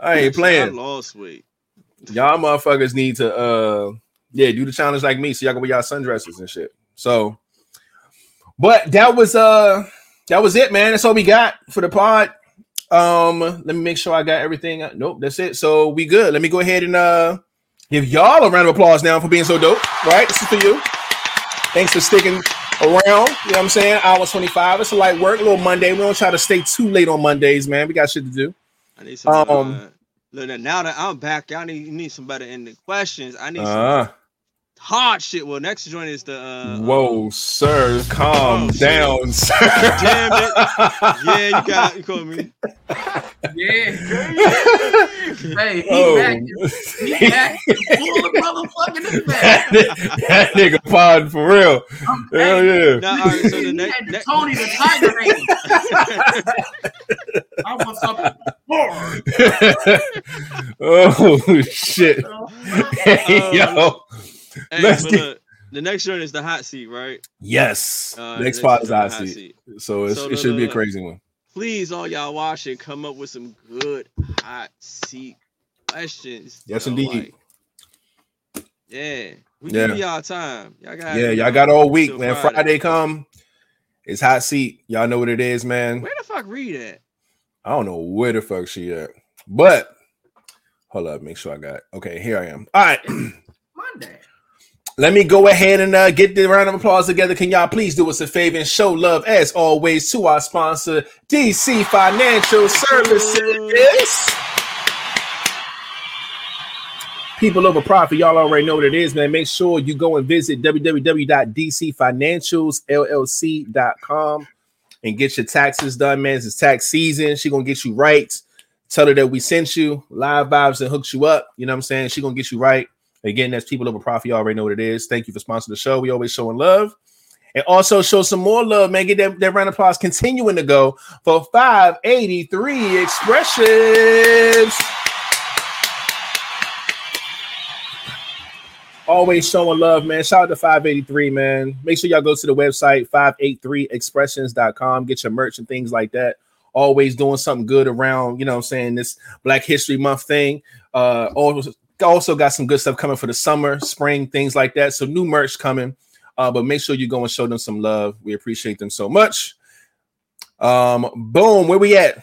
I ain't I playing. lost weight. Y'all motherfuckers need to uh yeah, do the challenge like me so y'all can wear y'all sundresses and shit. So but that was uh that was it, man. That's all we got for the pod. Um, let me make sure I got everything. Nope, that's it. So we good. Let me go ahead and uh give y'all a round of applause now for being so dope. Right? This is for you. Thanks for sticking around. You know what I'm saying? Hour 25. It's a light work, a little Monday. We don't try to stay too late on Mondays, man. We got shit to do. I need some. Um, uh, look, now that I'm back, y'all need need some better ending questions. I need some Uh, hard shit. Well, next joint is the. Uh, whoa, sir. Calm Oh, shit. down, sir. Damn it. Yeah, you got you call me. Yeah. hey, he Oh. back. He back. Full of motherfucking effect. that nigga pod for real. Hell yeah. Now, all right, so the next, had next Tony the Tiger name. I want something more. oh shit. Hey, Yo. Hey, let's get- look, the next joint is the hot seat, right? Yes. Uh, Next the part is joint I the see. So, it's, So it the- should be a crazy one. Please, all y'all watching, come up with some good hot seat questions. Yes, you know, indeed. like, yeah, we Yeah. give y'all time. Y'all got Yeah, y'all got all week, man. Friday come. It's hot seat. Y'all know what it is, man. Where the fuck read at? I don't know where the fuck she at. But hold up, make sure I got. Okay, here I am. All right. Monday. Let me go ahead and uh, get the round of applause together. Can y'all please do us a favor and show love as always to our sponsor, DC Financial Services. People over profit, y'all already know what it is, man. Make sure you go and visit www.dcfinancialsllc.com and get your taxes done, man. It's tax season. She gonna get you right. Tell her that we sent you live vibes and hooks you up. You know what I'm saying? She gonna get you right. Again, that's people over profit. You already know what it is. Thank you for sponsoring the show. We always showing love. And also show some more love, man. Get that, that round of applause continuing to go for 583 expressions. Always showing love, man. Shout out to 583, man. Make sure y'all go to the website 583expressions.com. Get your merch and things like that. Always doing something good around, you know I'm saying, this Black History Month thing. Uh also, also got some good stuff coming for the summer, spring, things like that. So new merch coming. Uh, but make sure you go and show them some love. We appreciate them so much. Um, boom, where we at?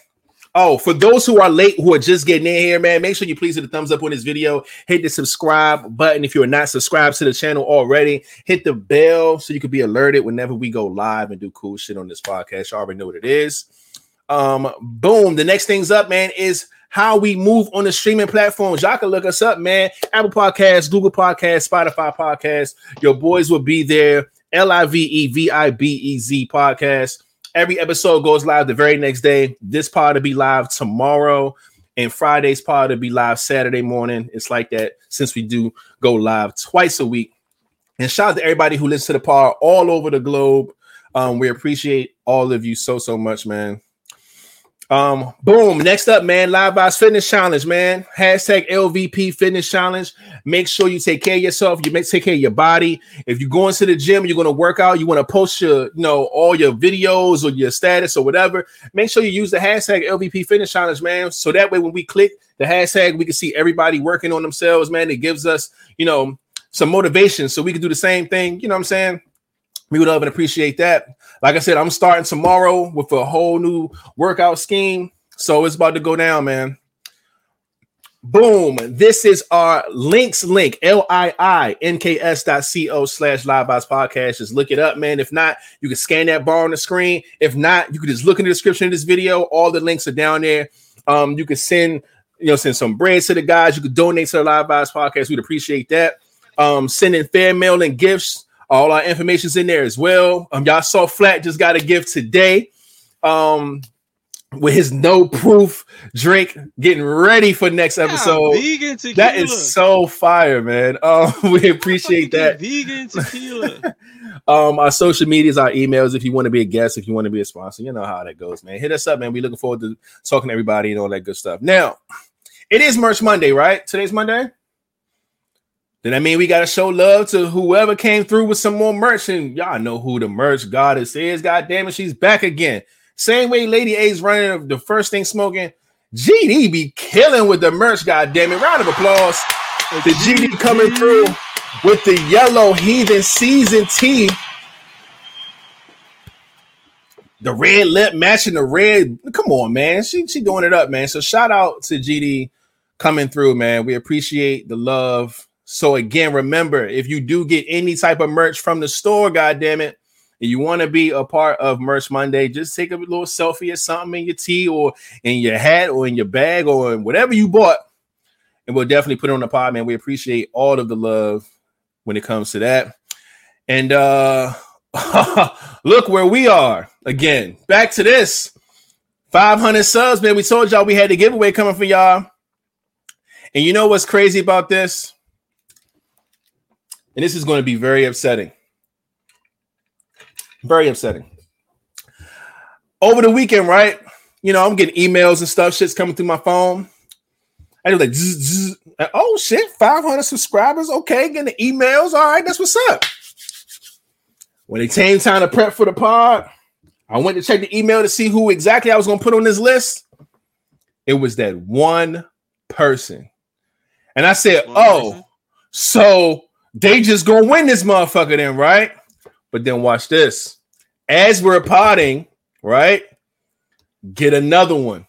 Oh, for those who are late, who are just getting in here, man, make sure you please hit the thumbs up on this video. Hit the subscribe button if you're not subscribed to the channel already. Hit the bell so you can be alerted whenever we go live and do cool shit on this podcast. You already know what it is. Um, boom. The next things up, man, is how we move on the streaming platforms. Y'all can look us up, man. Apple Podcasts, Google Podcasts, Spotify Podcasts. Your boys will be there. L I V E V I B E Z podcast. Every episode goes live the very next day. This pod will be live tomorrow, and Friday's pod will be live Saturday morning. It's like that since we do go live twice a week. And shout out to everybody who listens to the pod all over the globe. Um, we appreciate all of you so so much, man. Um, boom. Next up, man, Live Vibes Fitness Challenge, man. Hashtag LVP Fitness Challenge. Make sure you take care of yourself. You make take care of your body. If you're going to the gym, you're going to work out, you want to post your, you know, all your videos or your status or whatever. Make sure you use the hashtag LVP Fitness Challenge, man. So that way, when we click the hashtag, we can see everybody working on themselves, man. It gives us, you know, some motivation so we can do the same thing. You know what I'm saying? We would love and appreciate that. Like I said, I'm starting tomorrow with a whole new workout scheme. So it's about to go down, man. Boom. This is our links link, L-I-I-N-K-S dot C-O slash live vibes podcast. Just look it up, man. If not, you can scan that bar on the screen. If not, you can just look in the description of this video. All the links are down there. Um, you can send, you know, send some bread to the guys. You could donate to the live vibes podcast. We'd appreciate that. Um, sending fan mail and gifts. All our information's in there as well. Um, y'all saw Flat just got a gift today. Um, with his no proof drink, getting ready for next episode. Yeah, vegan tequila. That is so fire, man. Um, we appreciate that. Vegan tequila. Um, our social medias, our emails. If you want to be a guest, if you want to be a sponsor, you know how that goes, man. Hit us up, man. We looking forward to talking to everybody and all that good stuff. Now, it is Merch Monday, right? Today's Monday. Then I mean we gotta show love to whoever came through with some more merch, and y'all know who the merch goddess is. God damn it, she's back again. Same way Lady A's running the first thing smoking. GD be killing with the merch. God damn it! Round of applause The GD coming through with the yellow heathen season T. The red lip matching the red. Come on, man. She she doing it up, man. So shout out to GD coming through, man. We appreciate the love. So again, remember, if you do get any type of merch from the store, god damn it, and you want to be a part of Merch Monday, just take a little selfie or something in your tea or in your hat or in your bag or in whatever you bought. And we'll definitely put it on the pod, man. We appreciate all of the love when it comes to that. And uh look where we are again. Back to this 500 subs, man. We told y'all we had the giveaway coming for y'all. And you know what's crazy about this? And this is going to be very upsetting. Very upsetting. Over the weekend, right? You know, I'm getting emails and stuff, shit's coming through my phone. I was like, zzz, zzz. oh shit, 500 subscribers. Okay, getting the emails. All right, that's what's up. When it came time to prep for the pod, I went to check the email to see who exactly I was going to put on this list. It was that one person. And I said, One oh, person? so they just to win this motherfucker then, right? But then watch this. As we're potting, right? Get another one.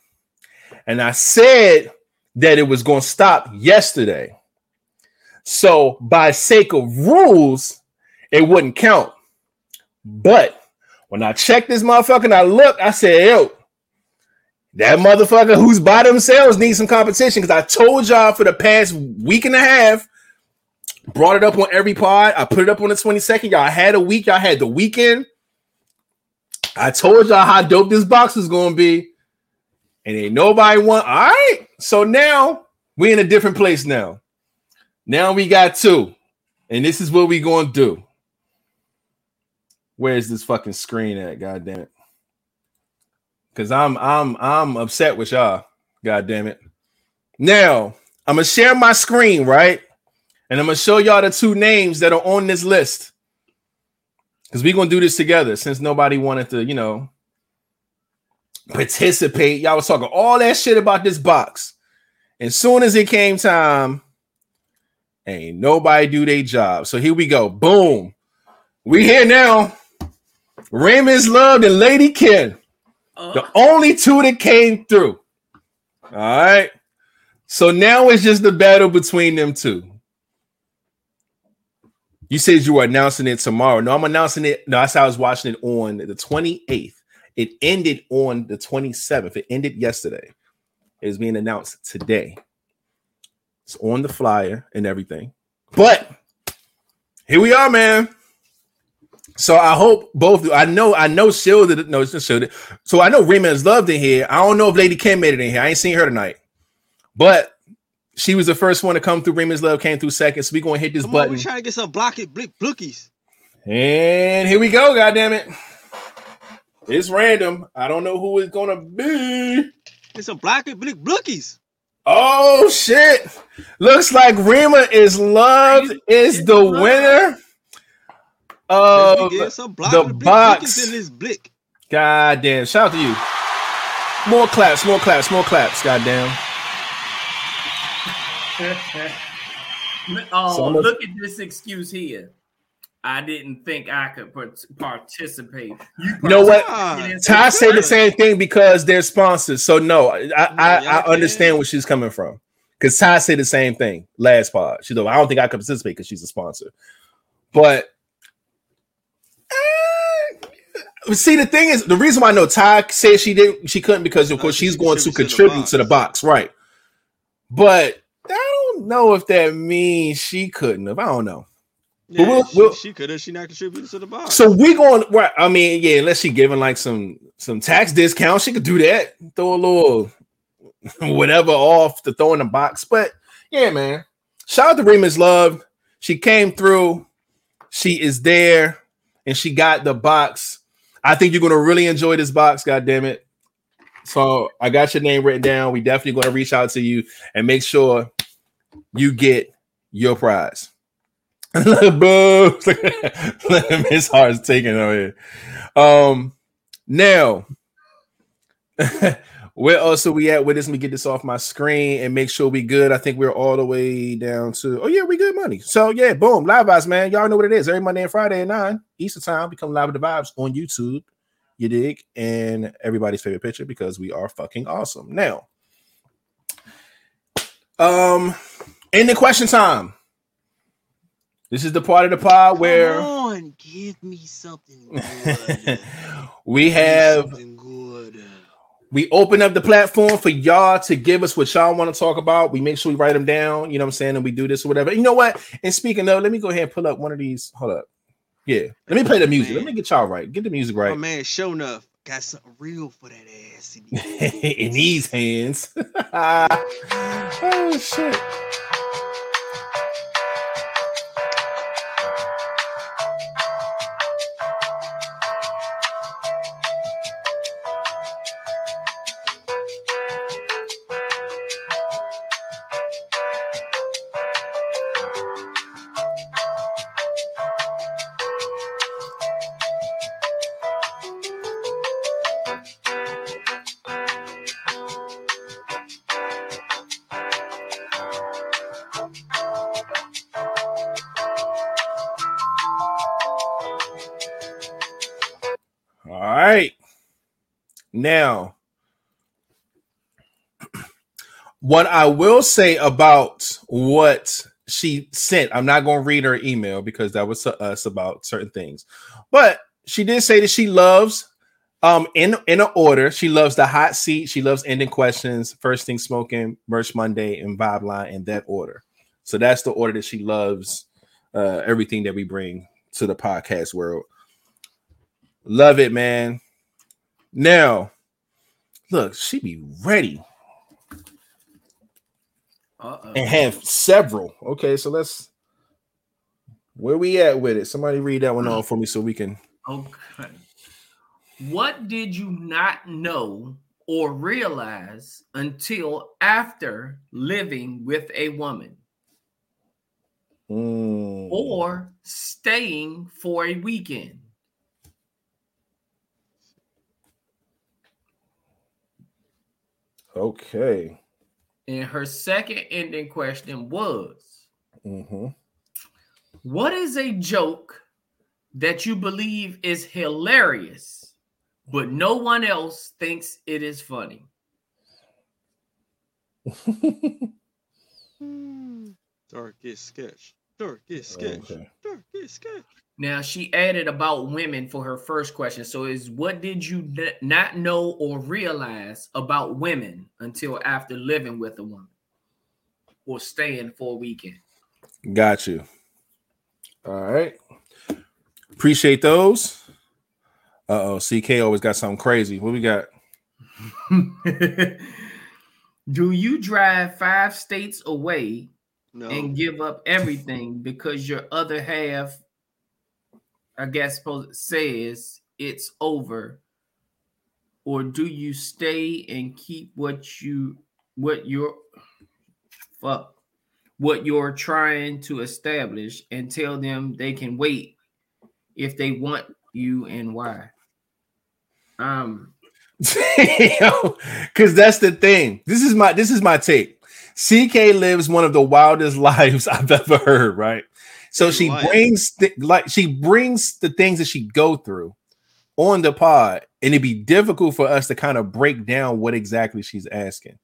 And I said that it was to stop yesterday. So, by sake of rules, it wouldn't count. But when I checked this motherfucker and I looked, I said, yo, that motherfucker who's by themselves needs some competition because I told y'all for the past week and a half, brought it up on every pod. I put it up on the 22nd. Y'all had a week, y'all had the weekend. I told y'all how dope this box is going to be, and ain't nobody want. All right, so now we in a different place now. Now we got two, and this is what we going to do. Where's this fucking screen at? God damn it. Cause I'm I'm I'm upset with y'all. God damn it. Now I'm gonna share my screen, right? And I'm gonna show y'all the two names that are on this list. Because we're gonna do this together since nobody wanted to, you know, participate. Y'all was talking all that shit about this box. And soon as it came time, ain't nobody do their job. So here we go. Boom. We here now. Raymond's loved and Lady Ken. Uh, The only two that came through. All right. So now it's just the battle between them two. You said you were announcing it tomorrow. No, I'm announcing it. No, that's how I was watching it on the 28th. It ended on the 27th. It ended yesterday. It is being announced today. It's on the flyer and everything. But here we are, man. So I hope both. I know. I know. Shielded. No, it's just shielded. So I know Raymond's loved in here. I don't know if Lady Kim made it in here. I ain't seen her tonight, but she was the first one to come through. Raymond's love came through second. So we gonna hit this Come on, button, we trying to get some block it blick blookies. and here we go. God damn it! It's random. I don't know who it's gonna be. It's some block it blick blookies. Oh shit! Looks like Rima is loved is the winner of the box. in this blick. God damn. Shout out to you. More claps, more claps, more claps. God damn. oh, So I'm look at this excuse here. I didn't think I could part- participate. You, You know what? Ty some said the same thing because they're sponsors. So no, I I, I, I understand can. where she's coming from. Because Ty said the same thing last pod. She's like, I don't think I could participate because she's a sponsor. But eh, see, the thing is, the reason why I know Ty said she didn't, she couldn't because of course she's going to contribute to to the the box, right? But I don't know if that means she couldn't have. I don't know. Yeah, we'll- she, we'll- she could have. She not contributed to the box. So we going right. I mean, yeah, unless she giving like some some tax discount, she could do that. Throw a little whatever off to throw in the box. But yeah, man. Shout out to Remus Love. She came through. She is there, and she got the box. I think you're gonna really enjoy this box. God damn it! So I got your name written down. We definitely gonna reach out to you and make sure you get your prize. Boo! Miss Hart's taking over here. Um, now, where else are we at with this? Let me get this off my screen and make sure we good. I think we're all the way down to. Oh yeah, we good money. So yeah, boom, live vibes, man. Y'all know what it is. Every Monday and Friday at nine Eastern time, become live with the vibes on YouTube. You dig? And everybody's favorite picture because we are fucking awesome. Now, um, in the question time. This is the part of the pod where on, give me something good. we have something good. we open up the platform for y'all to give us what y'all want to talk about. We make sure we write them down, you know what I'm saying, and we do this or whatever. You know what? And speaking of, let me go ahead and pull up one of these. Hold up. Yeah. Let me play the music. Let me get y'all right. Get the music right. man, show enough got something real for that ass. in these In these hands. oh shit. Now, what I will say about what she sent, I'm not going to read her email because that was to us about certain things, but she did say that she loves, um, in in an order, she loves the hot seat, she loves ending questions, first thing smoking, merch Monday, and vibe line in that order. So that's the order that she loves. Uh, everything that we bring to the podcast world. Love it, man. Now, look, she be ready Uh-oh. and have several. Okay, so let's where we at with it? Somebody read that one off for me so we can. Okay. What did you not know or realize until after living with a woman Mm, or staying for a weekend? Okay. And her second ending question was hmm What is a joke that you believe is hilarious, but no one else thinks it is funny? Darkest sketch. Darkest sketch. Okay. Darkest sketch. Now she added about women for her first question. So is what did you n- not know or realize about women until after living with a woman or staying for a weekend? Got you. All right. Appreciate those. Uh oh, CK always got something crazy. What we got? Do you drive five states away No. and give up everything because your other half, I guess, says it's over, or do you stay and keep what you what you're fuck what you're trying to establish and tell them they can wait if they want you and why? Um, because that's the thing. This is my this is my take. CK lives one of the wildest lives I've ever heard. Right, so she brings th- like she brings the things that she go through on the pod, and it'd be difficult for us to kind of break down what exactly she's asking.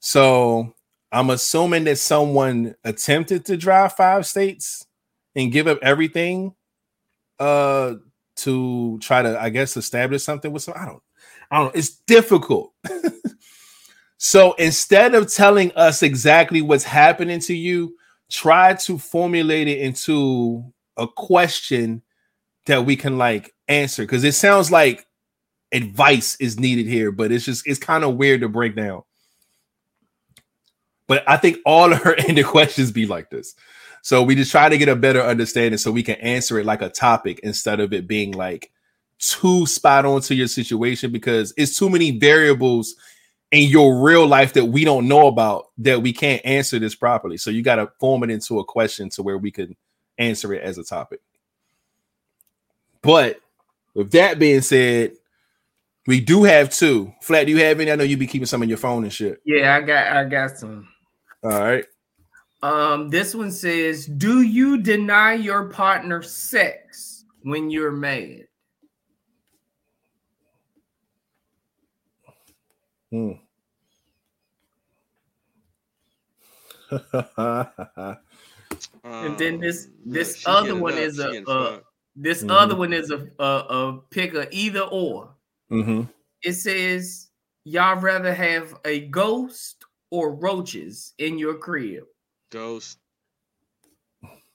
So I'm assuming that someone attempted to drive five states and give up everything uh to try to I guess establish something with some I don't I don't know it's difficult. so instead of telling us exactly what's happening to you, try to formulate it into a question that we can like answer because it sounds like advice is needed here, but it's just it's kind of weird to break down. But I think all of her ended questions be like this. So we just try to get a better understanding so we can answer it like a topic instead of it being like too spot on to your situation because it's too many variables in your real life that we don't know about that we can't answer this properly. So you got to form it into a question to where we can answer it as a topic. But with that being said, we do have two. Flat, do you have any? I know you be keeping some in your phone and shit. yeah, I got I got some. All right. Um, this one says, "Do you deny your partner sex when you're mad?" Hmm. And then this- Um, this look, other one up, is she a, getting uh, fucked. This Mhm. other one is a, a a pick a either or. Mm-hmm. It says y'all rather have a ghost or roaches in your crib. ghost.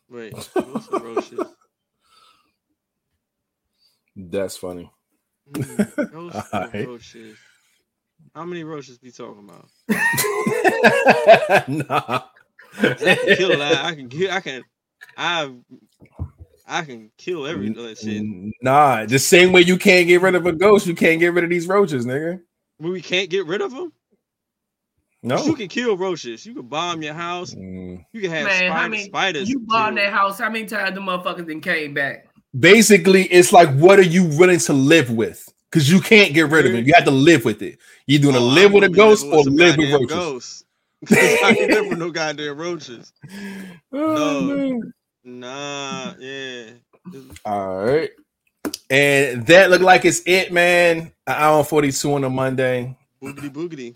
Wait, ghost roaches? That's funny. Mm, ghost or Alright. roaches? How many roaches we talking about? nah. I can kill that. I can kill. I can. I. I can kill every other shit. Nah, the same way you can't get rid of a ghost, you can't get rid of these roaches, nigga. But we can't get rid of them. No. You can kill roaches. You can bomb your house. Mm. You can have Man, spider, how many spiders. you bomb killed. that house? How many times the motherfuckers then came back? Basically, it's like, what are you willing to live with? Because you can't get rid of it. You have to live with it. You're gonna Oh, live with a ghost living or live with roaches. Ghosts. I can't no goddamn roaches. Oh, No. man. Nah, yeah. All right. And that looked like it's it, man. An hour and 42 on a Monday. Boogity boogity.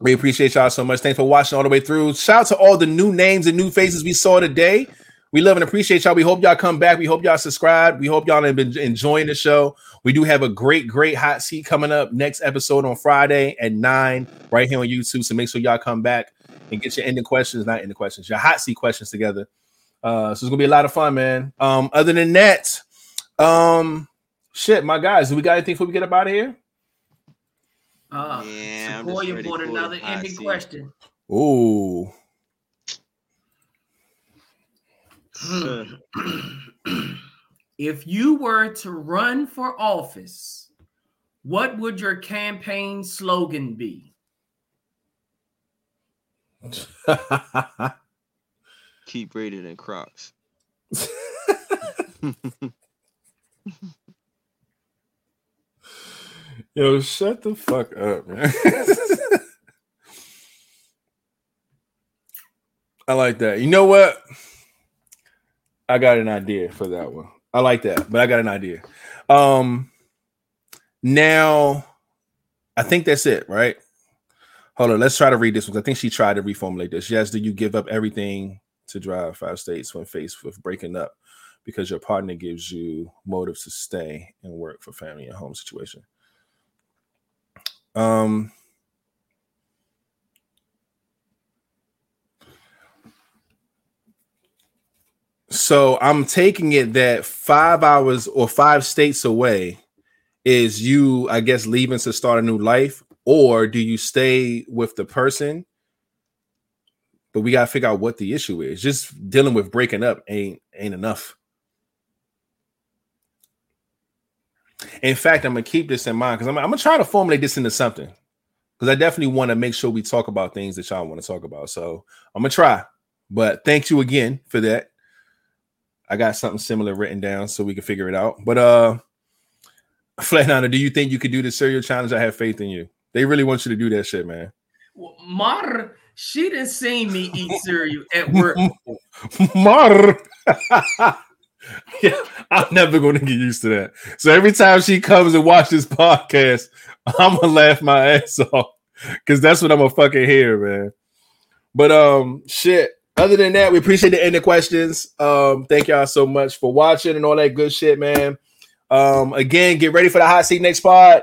We appreciate y'all so much. Thanks for watching all the way through. Shout out to all the new names and new faces we saw today. We love and appreciate y'all. We hope y'all come back. We hope y'all subscribe. We hope y'all have been enjoying the show. We do have a great, great hot seat coming up next episode on Friday at nine, right here on YouTube. So make sure y'all come back and get your ending questions, not ending questions, your hot seat questions together. Uh, so it's gonna be a lot of fun, man. Um, other than that, um, shit, my guys, do we got anything before we get up out of here? Uh, Yeah, I'm Sequoia just ready brought another ending question. Ooh, if you were to run for office, what would your campaign slogan be? Keep rated in Crocs. Yo, shut the fuck up, man. I like that. You know what? I got an idea for that one. I like that, but I got an idea. Um now I think that's it, right? Hold on, let's try to read this one. I think she tried to reformulate this. Yes, do you give up everything to drive five states when faced with breaking up because your partner gives you motive to stay and work for family and home situation? Um, so I'm taking it that five hours or five states away is you, I guess, leaving to start a new life, or do you stay with the person? But we gotta figure out what the issue is. Just dealing with breaking up ain't ain't enough. In fact, I'm gonna keep this in mind because I'm, I'm gonna try to formulate this into something. Because I definitely want to make sure we talk about things that y'all want to talk about. So I'm gonna try. But thank you again for that. I got something similar written down so we can figure it out. But uh Flatliner, do you think you could do the cereal challenge? I have faith in you. They really want you to do that shit, man. Well, Mar, she didn't see me eat cereal at work. Mar. yeah, I'm never going to get used to that. So every time she comes and watch this podcast, I'm gonna laugh my ass off because that's what I'm gonna fucking hear, man. But um, shit. Other than that, we appreciate the end of questions. Um, thank y'all so much for watching and all that good shit, man. Um, again, get ready for the hot seat next pod.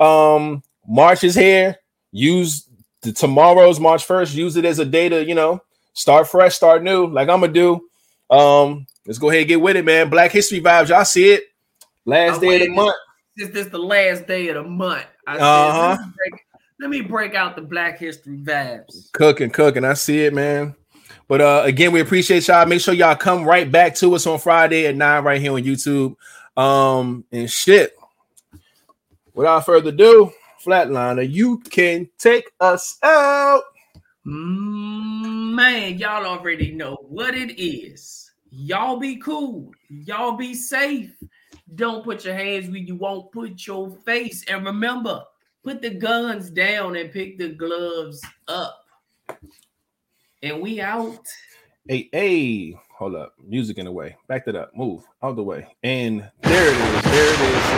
Um, March is here. Use the tomorrow's March 1st. Use it as a day to, you know, start fresh, start new, like I'm gonna do. Um, let's go ahead and get with it, man. Black History vibes, y'all see it. Last I'm day of the month. Since this the last day of the month, I Uh-huh. let, me break, let me break out the Black History vibes. Cooking, cooking. I see it, man. But uh again, we appreciate y'all. Make sure y'all come right back to us on Friday at nine right here on YouTube. Um and shit. Without further ado, Flatliner, you can take us out. Mm, Man, y'all already know what it is. Y'all be cool. Y'all be safe. Don't put your hands where you won't put your face. And remember, put the guns down and pick the gloves up. And we out. Hey, hey, hold up. Music in the way. Back that up. Move out the way. And there it is. There it is.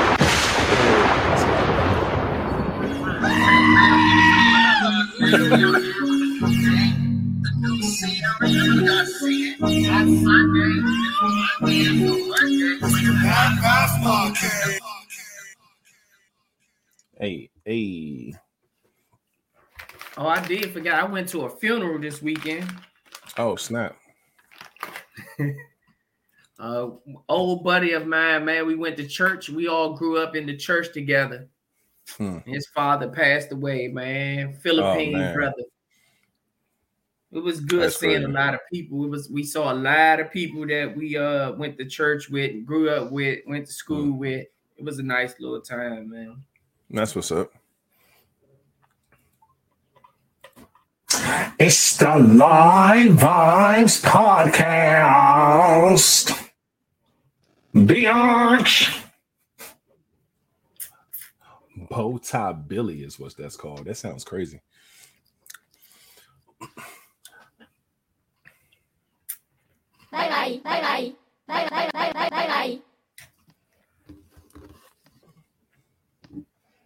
Hey, hey. Oh, I did forget. I went to a funeral this weekend. Oh, snap. Uh, old buddy of mine, man. We went to church. We all grew up in the church together. Hmm. His father passed away, man. Philippine man. brother. It was good That's seeing crazy. a lot of people. It was we saw a lot of people that we uh went to church with, grew up with, went to school Hmm. with. It was a nice little time, man. That's what's up. It's the Live Vibes Podcast. Biatch. Bow tie Billy is what that's called. That sounds crazy. Bye bye, bye bye, bye bye, bye bye, bye bye.